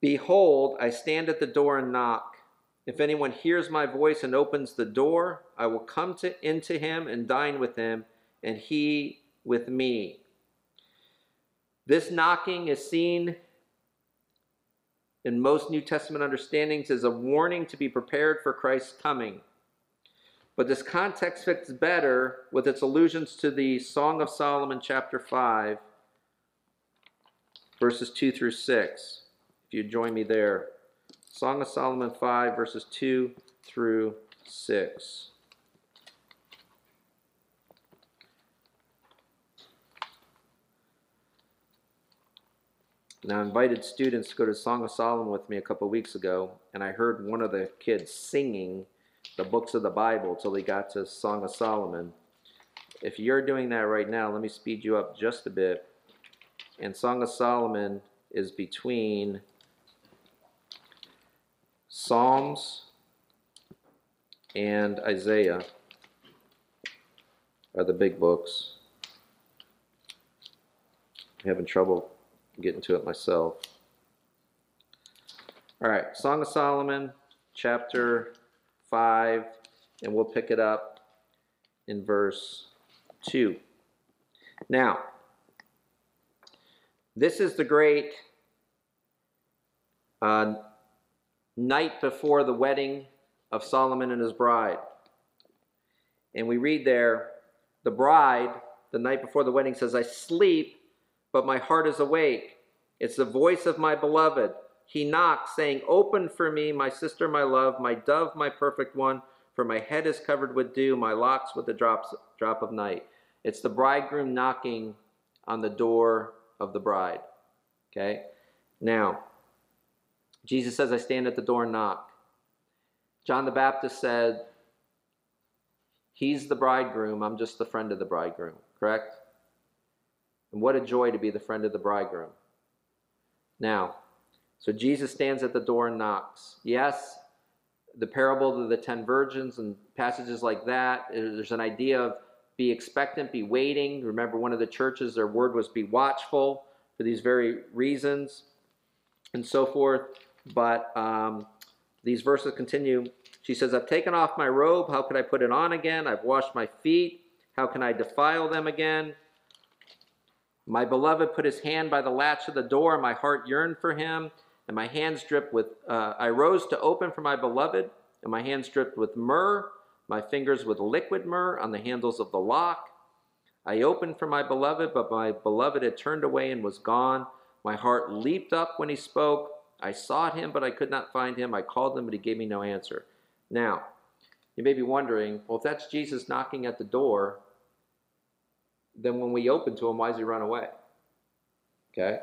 Behold, I stand at the door and knock. If anyone hears my voice and opens the door, I will come to, into him and dine with him, and he with me. This knocking is seen in most New Testament understandings as a warning to be prepared for Christ's coming. But this context fits better with its allusions to the Song of Solomon, chapter 5, verses 2 through 6. If you join me there. Song of Solomon 5, verses 2 through 6. Now, I invited students to go to Song of Solomon with me a couple weeks ago, and I heard one of the kids singing the books of the Bible till he got to Song of Solomon. If you're doing that right now, let me speed you up just a bit. And Song of Solomon is between Psalms and Isaiah are the big books. I'm having trouble getting to it myself. All right, Song of Solomon, chapter 5, and we'll pick it up in verse 2. Now, this is the great uh, night before the wedding of Solomon and his bride. And we read there, the bride, the night before the wedding, says, I sleep but my heart is awake. It's the voice of my beloved. He knocks, saying, Open for me, my sister, my love, my dove, my perfect one, for my head is covered with dew, my locks with the drops, drop of night. It's the bridegroom knocking on the door of the bride. Okay? Now, Jesus says, I stand at the door and knock. John the Baptist said, He's the bridegroom, I'm just the friend of the bridegroom, correct? And what a joy to be the friend of the bridegroom. Now, so Jesus stands at the door and knocks. Yes, the parable of the ten virgins and passages like that, there's an idea of be expectant, be waiting. Remember, one of the churches, their word was be watchful for these very reasons and so forth. But um, these verses continue. She says, I've taken off my robe. How could I put it on again? I've washed my feet. How can I defile them again? My beloved put his hand by the latch of the door. My heart yearned for him, and my hands dripped with. Uh, I rose to open for my beloved, and my hands dripped with myrrh, my fingers with liquid myrrh on the handles of the lock. I opened for my beloved, but my beloved had turned away and was gone. My heart leaped up when he spoke. I sought him, but I could not find him. I called him, but he gave me no answer. Now, you may be wondering, well, if that's Jesus knocking at the door, then when we open to him, why does he run away? Okay?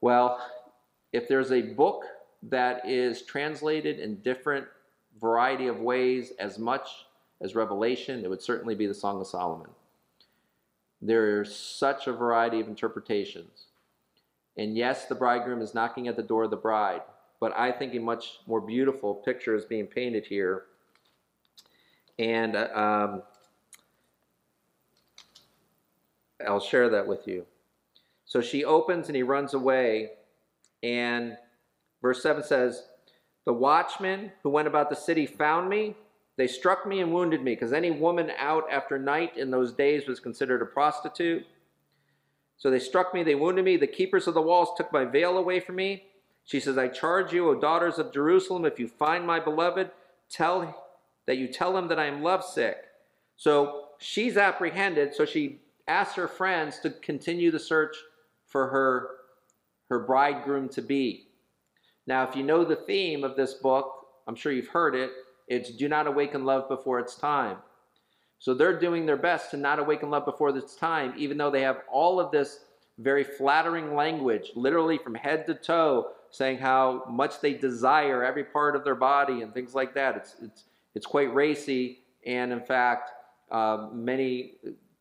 Well, if there's a book that is translated in different variety of ways as much as Revelation, it would certainly be the Song of Solomon. There's such a variety of interpretations. And yes, the bridegroom is knocking at the door of the bride, but I think a much more beautiful picture is being painted here. And uh, um, I'll share that with you. So she opens and he runs away. And verse 7 says, The watchmen who went about the city found me. They struck me and wounded me, because any woman out after night in those days was considered a prostitute. So they struck me, they wounded me. The keepers of the walls took my veil away from me. She says, I charge you, O daughters of Jerusalem, if you find my beloved, tell that you tell him that I am lovesick. So she's apprehended, so she asks her friends to continue the search for her, her bridegroom to be. Now, if you know the theme of this book, I'm sure you've heard it, it's do not awaken love before it's time. So they're doing their best to not awaken love before it's time, even though they have all of this very flattering language, literally from head to toe, saying how much they desire every part of their body and things like that. It's, it's, it's quite racy, and in fact, uh, many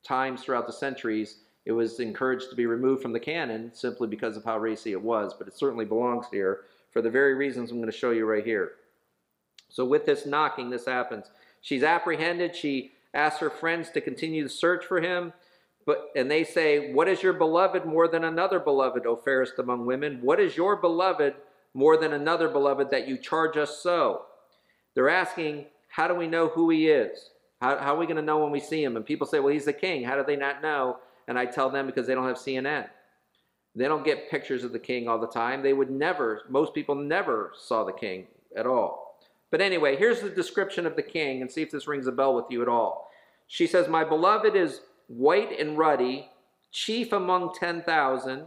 times throughout the centuries, it was encouraged to be removed from the canon simply because of how racy it was, but it certainly belongs here for the very reasons I'm going to show you right here. So with this knocking, this happens. She's apprehended. She asks her friends to continue the search for him. But, and they say, What is your beloved more than another beloved, O fairest among women? What is your beloved more than another beloved that you charge us so? They're asking, How do we know who he is? How, how are we going to know when we see him? And people say, well, he's the king. How do they not know? And I tell them because they don't have CNN. They don't get pictures of the king all the time. They would never, most people never saw the king at all. But anyway, here's the description of the king and see if this rings a bell with you at all. She says, My beloved is white and ruddy, chief among 10,000.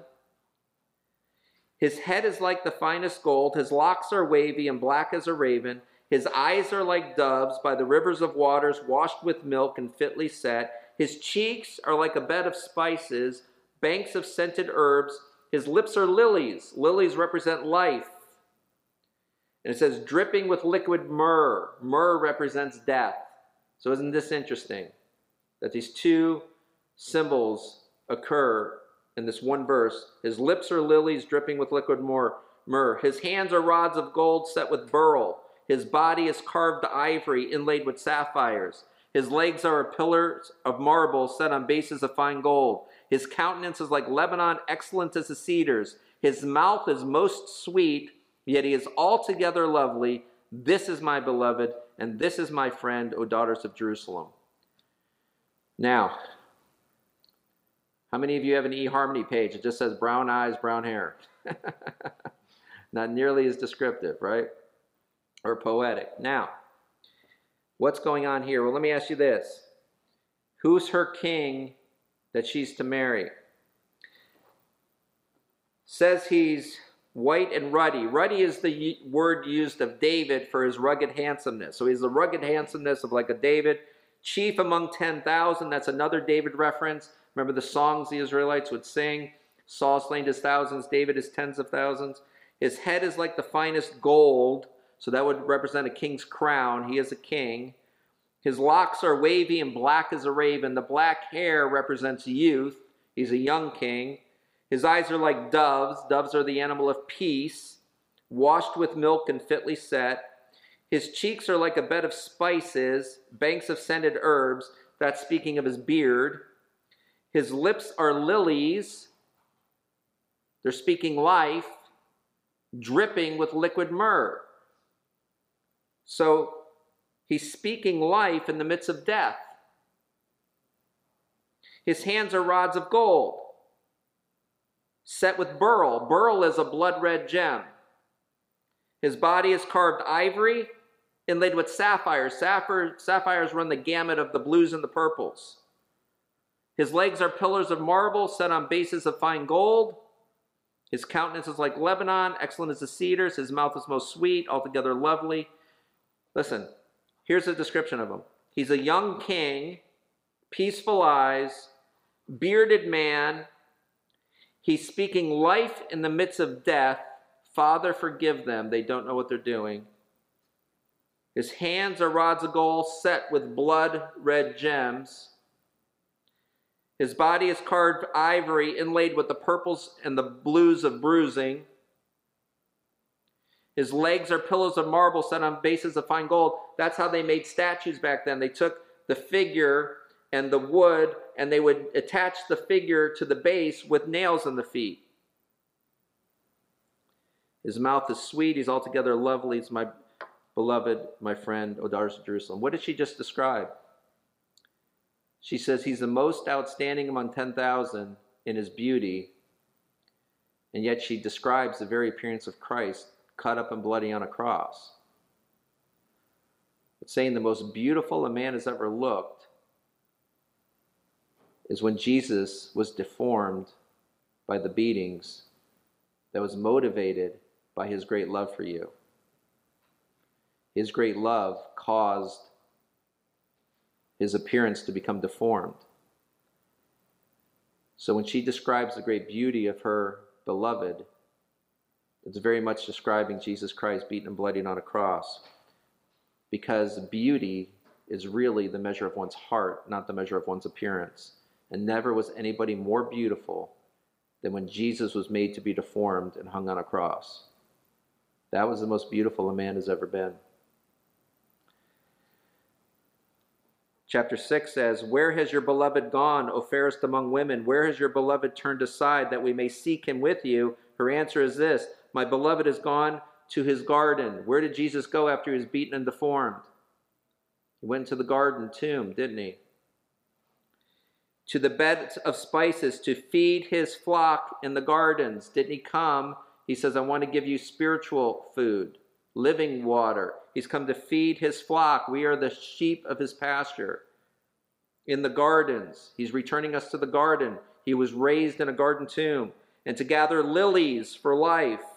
His head is like the finest gold, his locks are wavy and black as a raven. His eyes are like doves by the rivers of waters, washed with milk and fitly set. His cheeks are like a bed of spices, banks of scented herbs. His lips are lilies. Lilies represent life. And it says, dripping with liquid myrrh. Myrrh represents death. So, isn't this interesting? That these two symbols occur in this one verse. His lips are lilies dripping with liquid myrrh. His hands are rods of gold set with beryl. His body is carved ivory inlaid with sapphires. His legs are pillars of marble set on bases of fine gold. His countenance is like Lebanon, excellent as the cedars. His mouth is most sweet, yet he is altogether lovely. This is my beloved, and this is my friend, O daughters of Jerusalem. Now, how many of you have an eHarmony page? It just says brown eyes, brown hair. [LAUGHS] Not nearly as descriptive, right? Or poetic. Now, what's going on here? Well, let me ask you this Who's her king that she's to marry? Says he's white and ruddy. Ruddy is the word used of David for his rugged handsomeness. So he's the rugged handsomeness of like a David. Chief among 10,000, that's another David reference. Remember the songs the Israelites would sing? Saul slain his thousands, David his tens of thousands. His head is like the finest gold, so that would represent a king's crown. He is a king. His locks are wavy and black as a raven. The black hair represents youth. He's a young king. His eyes are like doves. Doves are the animal of peace, washed with milk and fitly set. His cheeks are like a bed of spices, banks of scented herbs. That's speaking of his beard. His lips are lilies. They're speaking life, dripping with liquid myrrh. So he's speaking life in the midst of death. His hands are rods of gold, set with beryl. Beryl is a blood red gem. His body is carved ivory, inlaid with sapphires. Sapphires run the gamut of the blues and the purples. His legs are pillars of marble set on bases of fine gold. His countenance is like Lebanon, excellent as the cedars. His mouth is most sweet, altogether lovely. Listen, here's a description of him. He's a young king, peaceful eyes, bearded man. He's speaking life in the midst of death. Father, forgive them. They don't know what they're doing. His hands are rods of gold set with blood red gems. His body is carved ivory inlaid with the purples and the blues of bruising. His legs are pillows of marble set on bases of fine gold. That's how they made statues back then. They took the figure and the wood and they would attach the figure to the base with nails in the feet. His mouth is sweet. He's altogether lovely. He's my beloved, my friend, O daughters of Jerusalem. What did she just describe? She says he's the most outstanding among 10,000 in his beauty, and yet she describes the very appearance of Christ cut up and bloody on a cross. But saying the most beautiful a man has ever looked is when Jesus was deformed by the beatings that was motivated by his great love for you. His great love caused his appearance to become deformed. So when she describes the great beauty of her beloved, it's very much describing Jesus Christ beaten and bloodied on a cross. Because beauty is really the measure of one's heart, not the measure of one's appearance. And never was anybody more beautiful than when Jesus was made to be deformed and hung on a cross. That was the most beautiful a man has ever been. Chapter 6 says, Where has your beloved gone, O fairest among women? Where has your beloved turned aside that we may seek him with you? Her answer is this My beloved has gone to his garden. Where did Jesus go after he was beaten and deformed? He went to the garden tomb, didn't he? To the bed of spices to feed his flock in the gardens. Didn't he come? He says, I want to give you spiritual food, living water. He's come to feed his flock. We are the sheep of his pasture. In the gardens, he's returning us to the garden. He was raised in a garden tomb. and to gather lilies for life.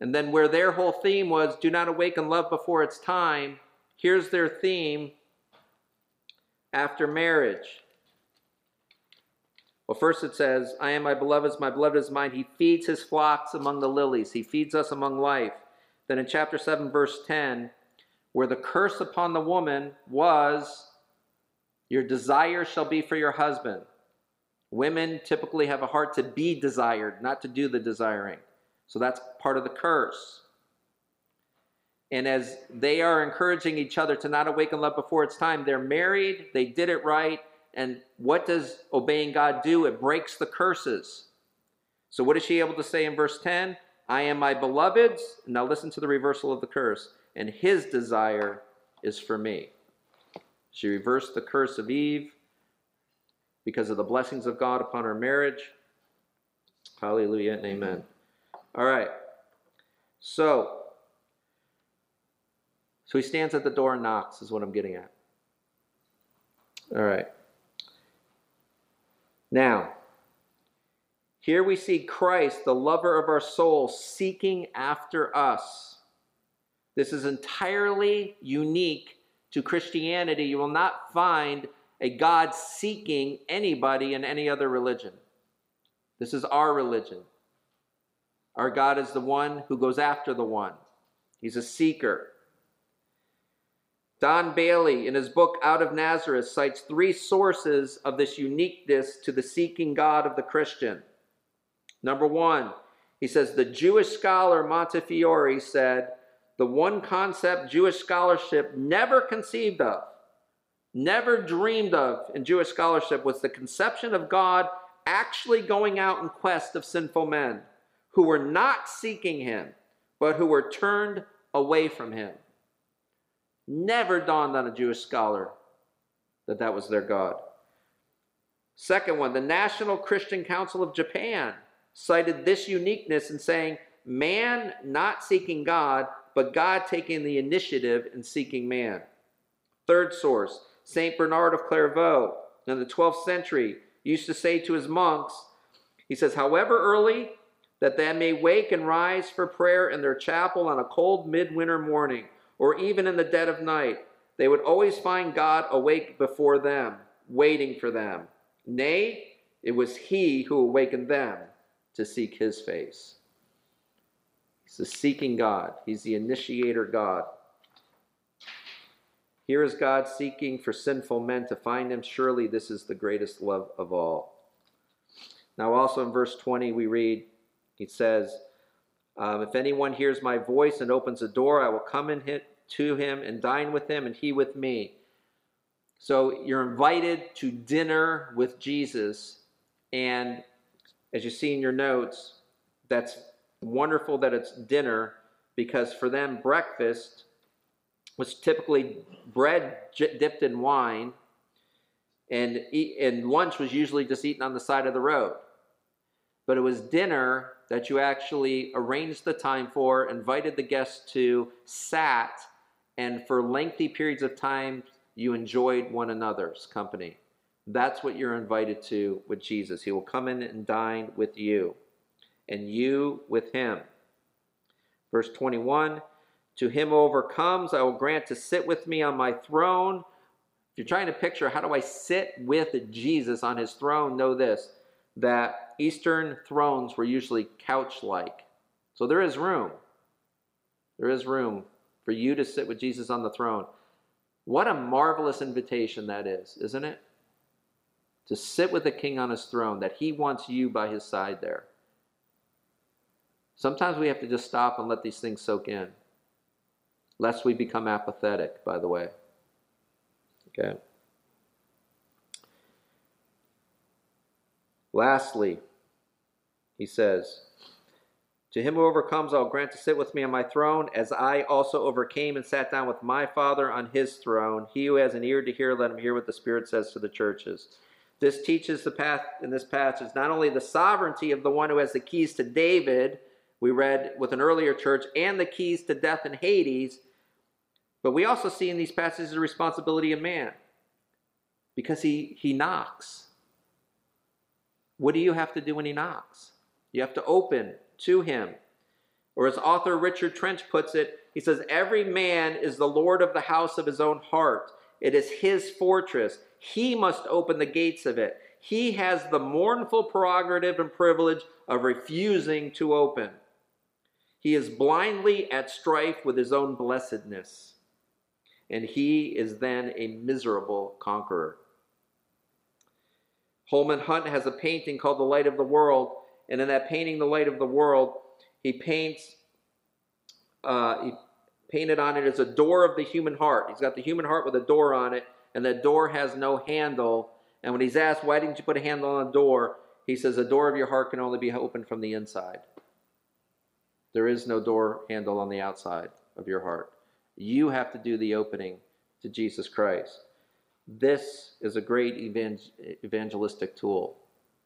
And then, where their whole theme was, do not awaken love before it's time, here's their theme after marriage. Well, first it says, I am my beloved's, my beloved is mine. He feeds his flocks among the lilies, he feeds us among life. Then in chapter 7, verse 10, where the curse upon the woman was, Your desire shall be for your husband. Women typically have a heart to be desired, not to do the desiring. So that's part of the curse. And as they are encouraging each other to not awaken love before it's time, they're married, they did it right, and what does obeying God do? It breaks the curses. So, what is she able to say in verse 10? I am my beloved's. Now, listen to the reversal of the curse. And his desire is for me. She reversed the curse of Eve because of the blessings of God upon her marriage. Hallelujah and amen. All right. So, so he stands at the door and knocks, is what I'm getting at. All right. Now, here we see Christ, the lover of our soul, seeking after us. This is entirely unique to Christianity. You will not find a God seeking anybody in any other religion. This is our religion. Our God is the one who goes after the one, He's a seeker. Don Baillie, in his book Out of Nazareth, cites three sources of this uniqueness to the seeking God of the Christian. Number one, he says the Jewish scholar Montefiore said, the one concept Jewish scholarship never conceived of never dreamed of in Jewish scholarship was the conception of God actually going out in quest of sinful men who were not seeking him, but who were turned away from him. Never dawned on a Jewish scholar that that was their God. Second one, the National Christian Council of Japan cited this uniqueness in saying, man not seeking God, but God taking the initiative in seeking man. Third source, St. Bernard of Clairvaux in the 12th century used to say to his monks, he says, however early that they may wake and rise for prayer in their chapel on a cold midwinter morning, or even in the dead of night, they would always find God awake before them, waiting for them. Nay, it was He who awakened them to seek His face. He's the seeking God, He's the initiator God. Here is God seeking for sinful men to find him. Surely this is the greatest love of all. Now, also in verse 20, we read, he says, um, If anyone hears my voice and opens a door, I will come in to him and dine with him, and he with me. So you're invited to dinner with Jesus. And as you see in your notes, that's wonderful that it's dinner because for them, breakfast was typically bread dipped in wine, and, eat, and lunch was usually just eaten on the side of the road. But it was dinner that you actually arranged the time for, invited the guests to, sat, and for lengthy periods of time, you enjoyed one another's company. That's what you're invited to with Jesus. He will come in and dine with you, and you with him. Verse 21 to him overcomes, I will grant to sit with me on my throne. If you're trying to picture how do I sit with Jesus on his throne, know this that Eastern thrones were usually couch like. So there is room. There is room for you to sit with Jesus on the throne. What a marvelous invitation that is, isn't it? To sit with the king on his throne, that he wants you by his side there. Sometimes we have to just stop and let these things soak in lest we become apathetic, by the way. Okay. Lastly, he says, To him who overcomes, I'll grant to sit with me on my throne, as I also overcame and sat down with my Father on his throne. He who has an ear to hear, let him hear what the Spirit says to the churches. This teaches the path in this passage not only the sovereignty of the one who has the keys to David, we read with an earlier church, and the keys to death and Hades, but we also see in these passages the responsibility of man because he, he knocks. What do you have to do when he knocks? You have to open to him. Or as author Richard Trench puts it, he says, Every man is the Lord of the house of his own heart. It is his fortress. He must open the gates of it. He has the mournful prerogative and privilege of refusing to open. He is blindly at strife with his own blessedness, and he is then a miserable conqueror. Holman Hunt has a painting called The Light of the World, and in that painting, The Light of the World, he paints, uh, he painted on it as a door of the human heart. He's got the human heart with a door on it, and that door has no handle. And when he's asked, why didn't you put a handle on the door? He says, the door of your heart can only be opened from the inside. There is no door handle on the outside of your heart. You have to do the opening to Jesus Christ. This is a great evangelistic tool,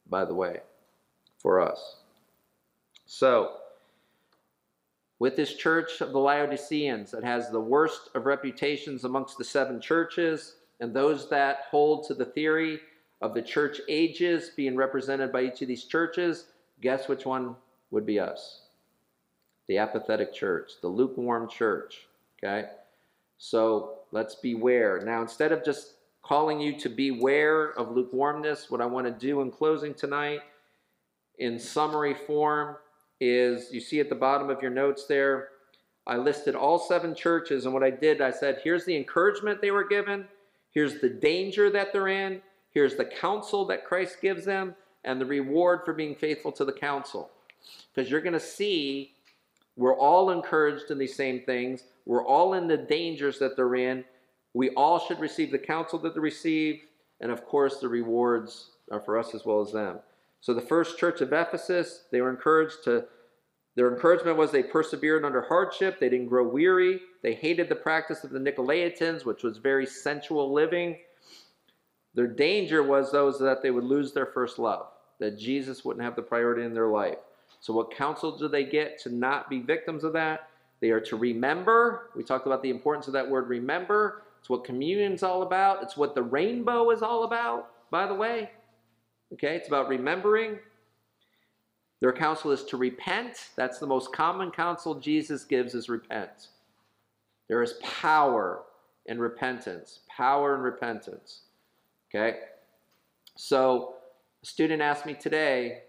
by the way, for us. So, with this church of the Laodiceans that has the worst of reputations amongst the seven churches, and those that hold to the theory of the church ages being represented by each of these churches, guess which one would be us? the apathetic church, the lukewarm church. Okay? So let's beware. Now, instead of just calling you to beware of lukewarmness, what I want to do in closing tonight, in summary form, is you see at the bottom of your notes there, I listed all seven churches, and what I did, I said, here's the encouragement they were given, here's the danger that they're in, here's the counsel that Christ gives them, and the reward for being faithful to the counsel. Because you're going to see we're all encouraged in these same things. We're all in the dangers that they're in. We all should receive the counsel that they receive. And of course, the rewards are for us as well as them. So the first church of Ephesus, they were encouraged to, their encouragement was they persevered under hardship. They didn't grow weary. They hated the practice of the Nicolaitans, which was very sensual living. Their danger was those that they would lose their first love, that Jesus wouldn't have the priority in their life. So, what counsel do they get to not be victims of that? They are to remember. We talked about the importance of that word remember. It's what communion's all about. It's what the rainbow is all about, by the way. Okay, it's about remembering. Their counsel is to repent. That's the most common counsel Jesus gives is repent. There is power in repentance. Power in repentance. Okay? So, a student asked me today,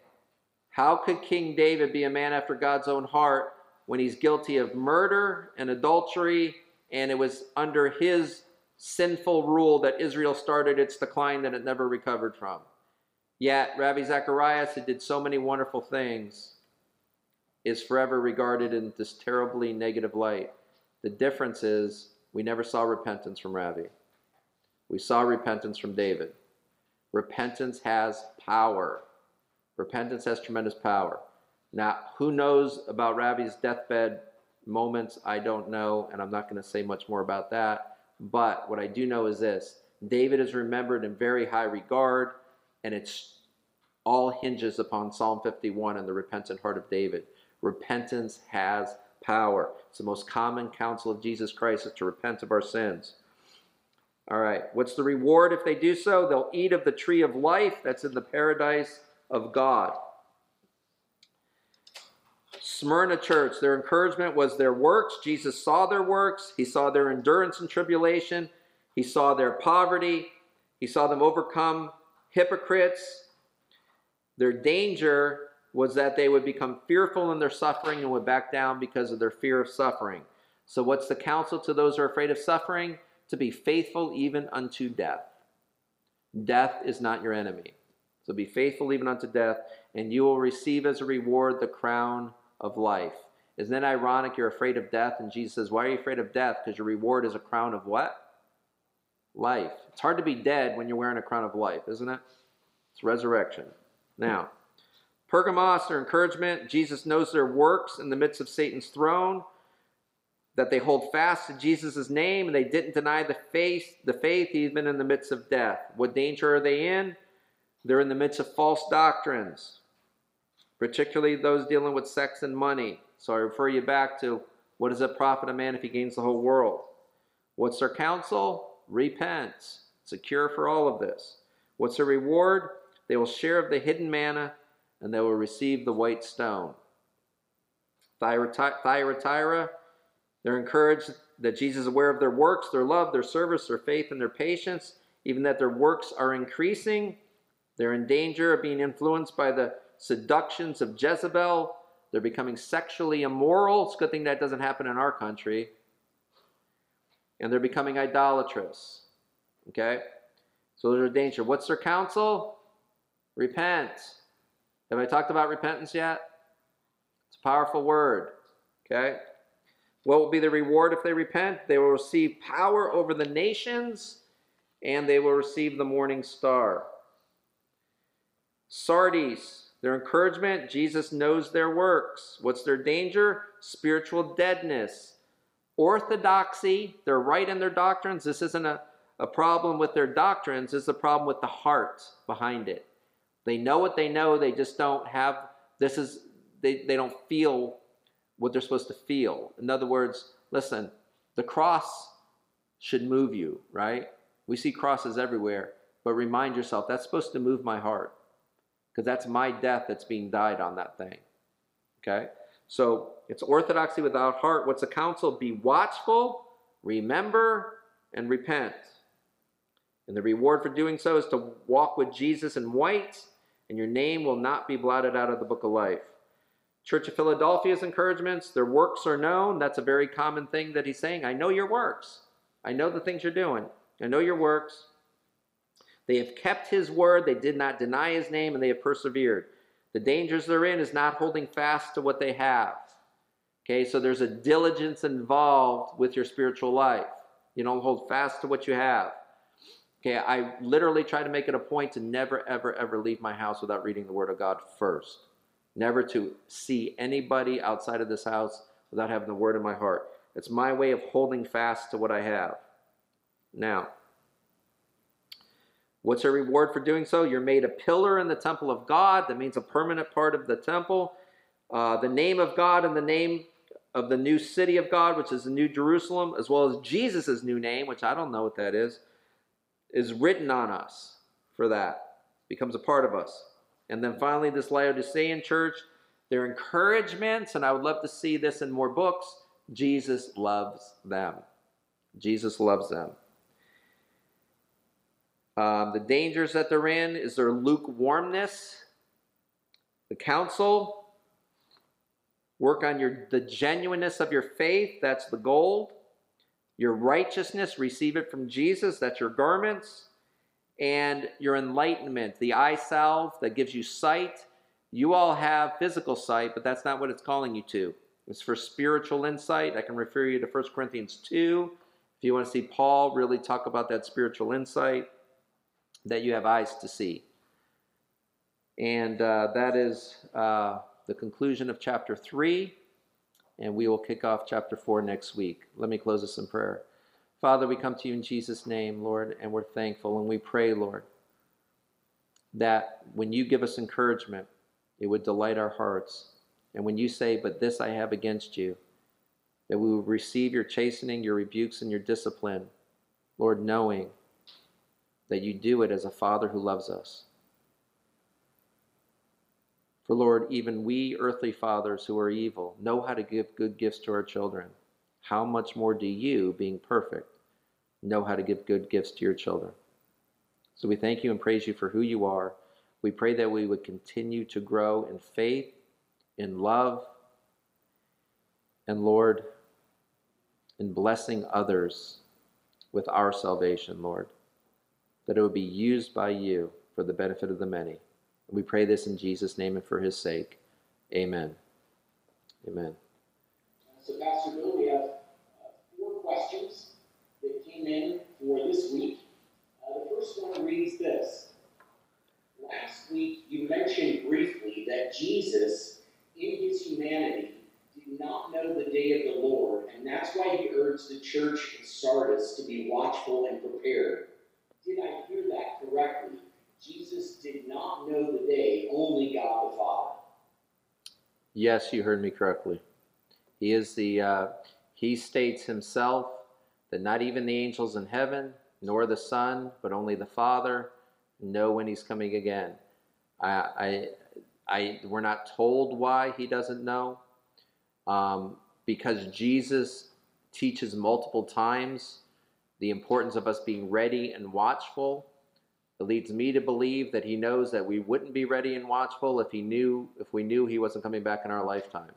how could King David be a man after God's own heart when he's guilty of murder and adultery, and it was under his sinful rule that Israel started its decline that it never recovered from? Yet, Ravi Zacharias, who did so many wonderful things, is forever regarded in this terribly negative light. The difference is we never saw repentance from Ravi. We saw repentance from David. Repentance has power. Repentance has tremendous power. Now, who knows about Ravi's deathbed moments? I don't know, and I'm not going to say much more about that. But what I do know is this David is remembered in very high regard, and it's all hinges upon Psalm 51 and the repentant heart of David. Repentance has power. It's the most common counsel of Jesus Christ is to repent of our sins. All right, what's the reward if they do so? They'll eat of the tree of life that's in the paradise of God. Smyrna church, their encouragement was their works. Jesus saw their works, he saw their endurance in tribulation, he saw their poverty, he saw them overcome hypocrites. Their danger was that they would become fearful in their suffering and would back down because of their fear of suffering. So, what's the counsel to those who are afraid of suffering? To be faithful even unto death. Death is not your enemy. So be faithful even unto death, and you will receive as a reward the crown of life. Isn't it ironic you're afraid of death? And Jesus says, Why are you afraid of death? Because your reward is a crown of what? Life. It's hard to be dead when you're wearing a crown of life, isn't it? It's resurrection. Now, Pergamos, their encouragement, Jesus knows their works in the midst of Satan's throne, that they hold fast to Jesus' name, and they didn't deny the faith, the faith even in the midst of death. What danger are they in? They're in the midst of false doctrines, particularly those dealing with sex and money. So I refer you back to what does it profit a man if he gains the whole world? What's their counsel? Repent. It's a cure for all of this. What's their reward? they will share of the hidden manna, and they will receive the white stone. Thyatira, they're encouraged that Jesus is aware of their works, their love, their service, their faith, and their patience, even that their works are increasing. They're in danger of being influenced by the seductions of Jezebel. They're becoming sexually immoral. It's a good thing that doesn't happen in our country. And they're becoming idolatrous. Okay? So there's a danger. What's their counsel? Repent. Have I talked about repentance yet? It's a powerful word. Okay? What will be the reward if they repent? They will receive power over the nations and they will receive the morning star. Sardis, their encouragement, Jesus knows their works. What's their danger? Spiritual deadness. Orthodoxy, they're right in their doctrines. This isn't a, a problem with their doctrines, it's a problem with the heart behind it. They know what they know, they just don't have this is they, they don't feel what they're supposed to feel. In other words, listen, the cross should move you, right? We see crosses everywhere, but remind yourself that's supposed to move my heart because that's my death that's being died on that thing. Okay? So it's orthodoxy without heart. What's the counsel? Be watchful, remember, and repent. And the reward for doing so is to walk with Jesus in white, and your name will not be blotted out of the book of life. Church of Philadelphia's encouragements, their works are known. That's a very common thing that he's saying. I know your works. I know the things you're doing. I know your works. They have kept his word, they did not deny his name, and they have persevered. The dangers they're in is not holding fast to what they have. Okay, so there's a diligence involved with your spiritual life. You don't hold fast to what you have. Okay, I literally try to make it a point to never, ever, ever leave my house without reading the Word of God first. Never to see anybody outside of this house without having the Word in my heart. It's my way of holding fast to what I have. Now, what's a reward for doing so? You're made a pillar in the temple of God. That means a permanent part of the temple. Uh, the name of God and the name of the new city of God, which is the New Jerusalem, as well as Jesus' new name, which I don't know what that is, is written on us for that. Becomes a part of us. And then finally, this Laodicean church, their encouragements, and I would love to see this in more books. Jesus loves them. Jesus loves them. Um, the dangers that they're in is their lukewarmness. The counsel, work on your the genuineness of your faith. That's the gold. Your righteousness, receive it from Jesus. That's your garments. And your enlightenment, the eye salve that gives you sight. You all have physical sight, but that's not what it's calling you to. It's for spiritual insight. I can refer you to 1 Corinthians 2 if you want to see Paul really talk about that spiritual insight that you have eyes to see. And uh, that is uh, the conclusion of chapter 3, and we will kick off chapter 4 next week. Let me close this in prayer. Father, we come to you in Jesus' name, Lord, and we're thankful, and we pray, Lord, that when you give us encouragement, it would delight our hearts. And when you say, But this I have against you, that we will receive your chastening, your rebukes, and your discipline, Lord, knowing that you do it as a father who loves us. For Lord, even we earthly fathers who are evil know how to give good gifts to our children. How much more do you, being perfect, know how to give good gifts to your children? So we thank you and praise you for who you are. We pray that we would continue to grow in faith, in love, and Lord, in blessing others with our salvation, Lord that it would be used by you for the benefit of the many. We pray this in Jesus' name and for his sake. Amen. Amen. So, Pastor Bill, we have uh, four questions that came in for this week. Uh, the first one reads this Last week, you mentioned briefly that Jesus, in his humanity, did not know the day of the Lord, and that's why he urged the church in Sardis to be watchful and prepared. Did I hear that correctly? Jesus did not know the day, only God the Father. Yes, you heard me correctly. He is the, uh, he states himself that not even the angels in heaven, nor the Son, but only the Father, know when he's coming again. I, I, I we're not told why he doesn't know, um, because Jesus teaches multiple times the importance of us being ready and watchful. It leads me to believe that he knows that we wouldn't be ready and watchful if he knew if we knew he wasn't coming back in our lifetime.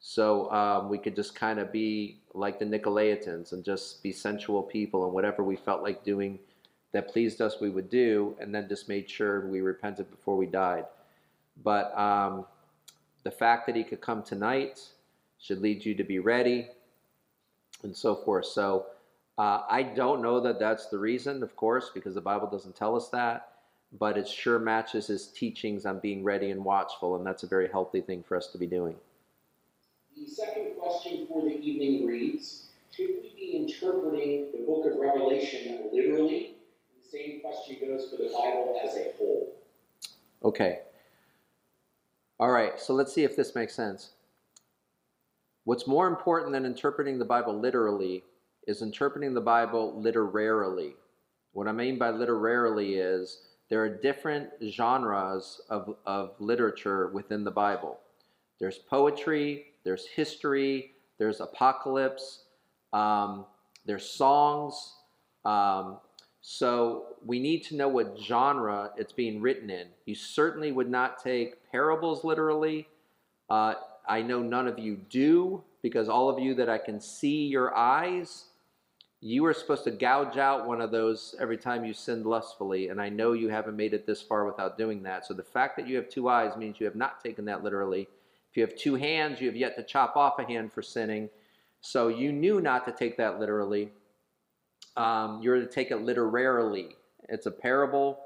So um, we could just kind of be like the Nicolaitans and just be sensual people and whatever we felt like doing that pleased us, we would do, and then just made sure we repented before we died. But um, the fact that he could come tonight should lead you to be ready and so forth. So uh, I don't know that that's the reason, of course, because the Bible doesn't tell us that, but it sure matches his teachings on being ready and watchful, and that's a very healthy thing for us to be doing. The second question for the evening reads Should we be interpreting the book of Revelation literally? The same question goes for the Bible as a whole. Okay. All right, so let's see if this makes sense. What's more important than interpreting the Bible literally is interpreting the Bible literarily. What I mean by literarily is there are different genres of, of literature within the Bible. There's poetry, there's history, there's apocalypse, um, there's songs. Um, so we need to know what genre it's being written in. You certainly would not take parables literally. Uh, I know none of you do because all of you that I can see your eyes you are supposed to gouge out one of those every time you sinned lustfully, and I know you haven't made it this far without doing that. So the fact that you have two eyes means you have not taken that literally. If you have two hands, you have yet to chop off a hand for sinning. So you knew not to take that literally. Um, you're to take it literarily. It's a parable,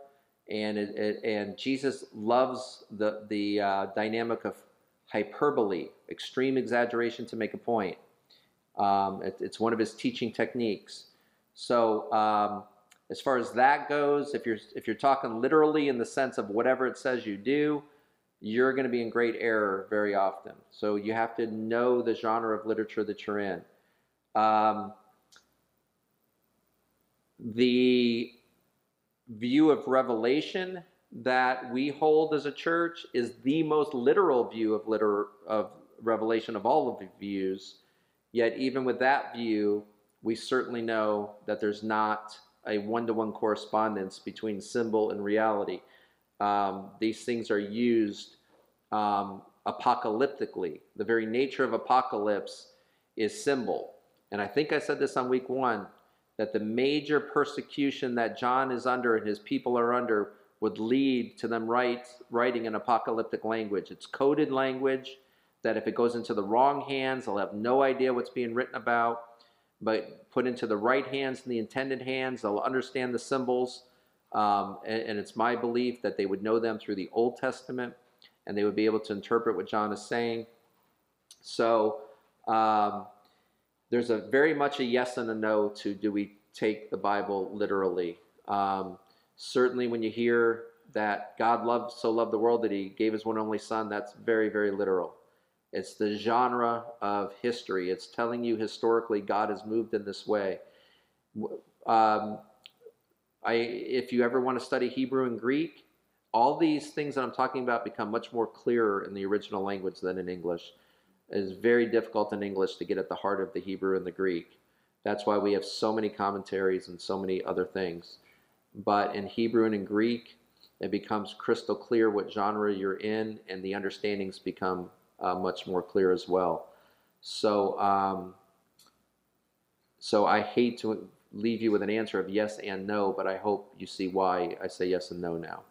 and it, it, and Jesus loves the the uh, dynamic of hyperbole, extreme exaggeration to make a point. Um, it, it's one of his teaching techniques. So um, as far as that goes, if you're if you're talking literally in the sense of whatever it says you do, you're going to be in great error very often. So you have to know the genre of literature that you're in. Um, the view of Revelation that we hold as a church is the most literal view of liter of Revelation of all of the views. Yet, even with that view, we certainly know that there's not a one to one correspondence between symbol and reality. Um, these things are used um, apocalyptically. The very nature of apocalypse is symbol. And I think I said this on week one that the major persecution that John is under and his people are under would lead to them write, writing an apocalyptic language. It's coded language that if it goes into the wrong hands, they'll have no idea what's being written about. But put into the right hands and the intended hands, they'll understand the symbols. Um, and, and, it's my belief that they would know them through the Old Testament and they would be able to interpret what John is saying. So um, there's a very much a yes and a no to do we take the Bible literally. Um, certainly, when you hear that God loved so loved the world that He gave His one only Son, that's very very literal. It's the genre of history. It's telling you historically God has moved in this way. Um, I, if you ever want to study Hebrew and Greek, all these things that I'm talking about become much more clearer in the original language than in English. It is very difficult in English to get at the heart of the Hebrew and the Greek. That's why we have so many commentaries and so many other things. But in Hebrew and in Greek, it becomes crystal clear what genre you're in, and the understandings become uh, much more clear as well. So, um, so I hate to leave you with an answer of yes and no, but I hope you see why I say yes and no now.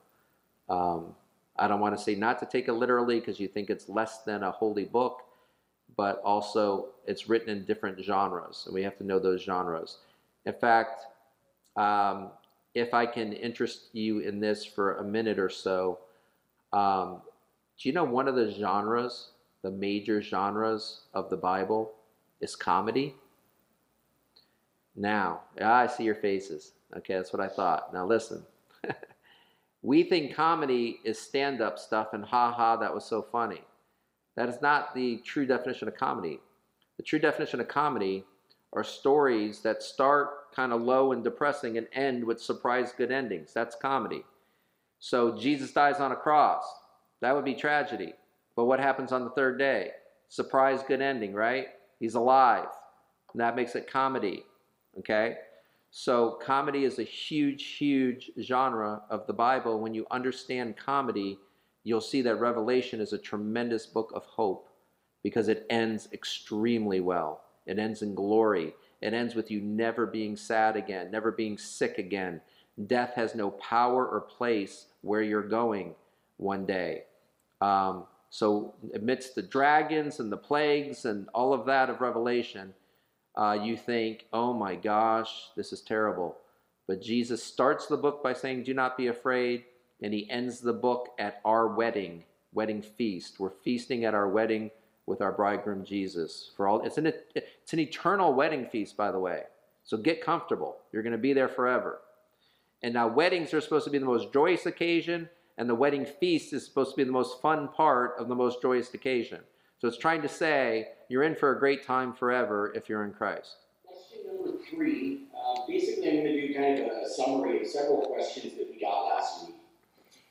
Um, I don't want to say not to take it literally because you think it's less than a holy book, but also it's written in different genres, and we have to know those genres. In fact, um, if I can interest you in this for a minute or so, um, do you know one of the genres the major genres of the Bible is comedy. Now, ah, I see your faces. Okay, that's what I thought. Now listen. [LAUGHS] we think comedy is stand up stuff and ha ha, that was so funny. That is not the true definition of comedy. The true definition of comedy are stories that start kind of low and depressing and end with surprise good endings. That's comedy. So Jesus dies on a cross. That would be tragedy. But what happens on the third day? Surprise, good ending, right? He's alive. And that makes it comedy. Okay? So, comedy is a huge, huge genre of the Bible. When you understand comedy, you'll see that Revelation is a tremendous book of hope because it ends extremely well. It ends in glory. It ends with you never being sad again, never being sick again. Death has no power or place where you're going one day. Um, so, amidst the dragons and the plagues and all of that of Revelation, uh, you think, oh my gosh, this is terrible. But Jesus starts the book by saying, do not be afraid. And he ends the book at our wedding, wedding feast. We're feasting at our wedding with our bridegroom Jesus. For all it's an it's an eternal wedding feast, by the way. So get comfortable. You're going to be there forever. And now weddings are supposed to be the most joyous occasion, and the wedding feast is supposed to be the most fun part of the most joyous occasion. So it's trying to say you're in for a great time forever if you're in Christ. Question number three. Uh, basically, I'm going to do kind of a summary of several questions that we got last week.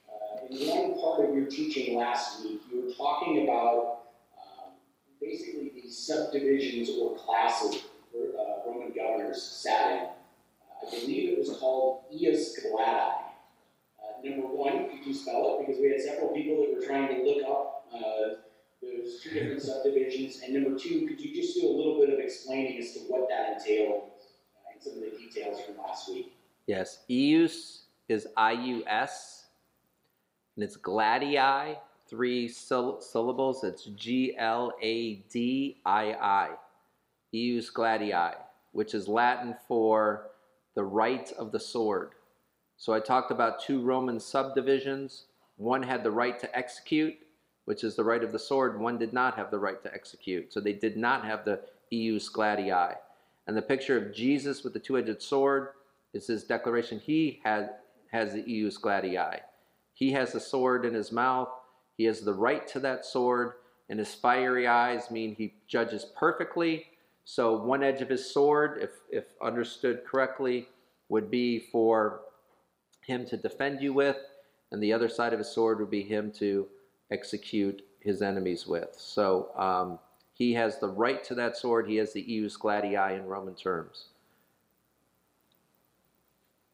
Uh, in one part of your teaching last week, you were talking about um, basically these subdivisions or classes uh, Roman governors sat in. Uh, I believe it was called ius gladii. Number one, could you spell it? Because we had several people that were trying to look up uh, those two different subdivisions? And number two, could you just do a little bit of explaining as to what that entailed uh, and some of the details from last week? Yes, ius is I-U-S, and it's gladii, three syllables. It's G-L-A-D-I-I. Ius gladii, which is Latin for the right of the sword. So I talked about two Roman subdivisions. One had the right to execute, which is the right of the sword, one did not have the right to execute. So they did not have the ius gladii. And the picture of Jesus with the two-edged sword is his declaration. He has, has the ius gladii. He has the sword in his mouth. He has the right to that sword. And his fiery eyes mean he judges perfectly. So one edge of his sword, if, if understood correctly, would be for him to defend you with. And the other side of his sword would be him to execute his enemies with. So um, he has the right to that sword. He has the ius gladii in Roman terms.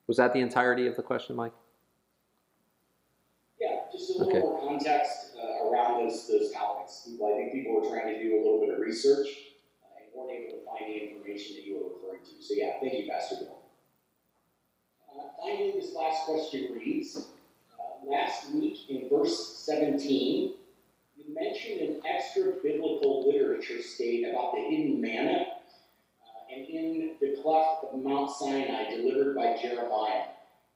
Was that the entirety of the question, Mike? Yeah, just a little okay. more context uh, around those, those topics. I think people were trying to do a little bit of research uh, and weren't able to find the information that you were referring to. So, yeah, thank you, Pastor Bill. Uh, finally, this last question reads last week in verse 17, you mentioned an extra biblical literature state about the hidden manna uh, and in the cleft of Mount Sinai delivered by Jeremiah.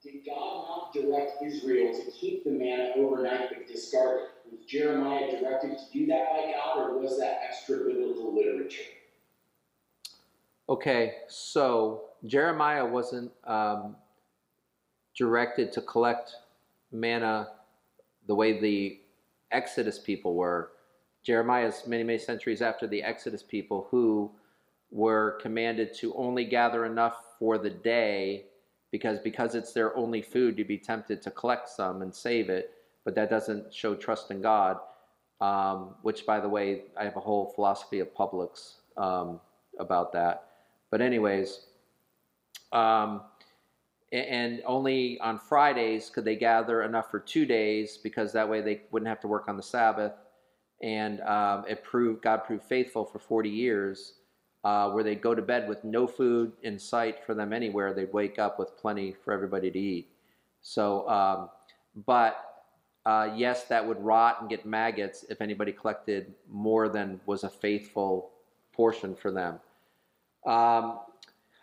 Did God not direct Israel to keep the manna overnight but discard it? Was Jeremiah directed to do that by God, or was that extra biblical literature? Okay, so Jeremiah wasn't um, directed to collect manna the way the Exodus people were. Jeremiah is many, many centuries after the Exodus people who were commanded to only gather enough for the day because because it's their only food to be tempted to collect some and save it but that doesn't show trust in god um, which by the way i have a whole philosophy of Publius um, about that but anyways um, and only on Fridays could they gather enough for two days because that way they wouldn't have to work on the Sabbath. And um, it proved God proved faithful for 40 years, uh, where they'd go to bed with no food in sight for them anywhere. They'd wake up with plenty for everybody to eat. So, um, but uh, yes, that would rot and get maggots if anybody collected more than was a faithful portion for them. Um,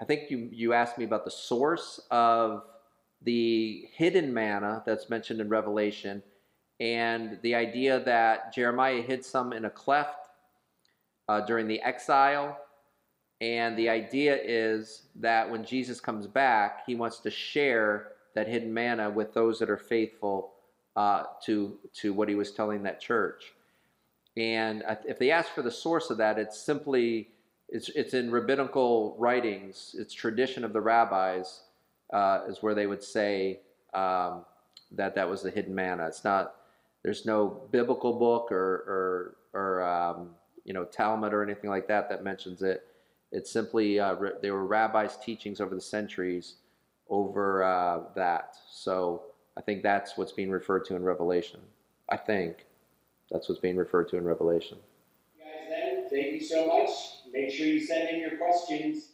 I think you, you asked me about the source of the hidden manna that's mentioned in Revelation and the idea that Jeremiah hid some in a cleft uh, during the exile. And the idea is that when Jesus comes back, he wants to share that hidden manna with those that are faithful uh, to, to what he was telling that church. And if they ask for the source of that, it's simply it's, it's in rabbinical writings, it's tradition of the rabbis, uh, is where they would say um, that that was the hidden manna. It's not. There's no biblical book or or or um, you know Talmud or anything like that that mentions it. It's simply uh, were rabbis' teachings over the centuries over uh, that. So I think that's what's being referred to in Revelation. I think that's what's being referred to in Revelation. Thank you so much. Make sure you send in your questions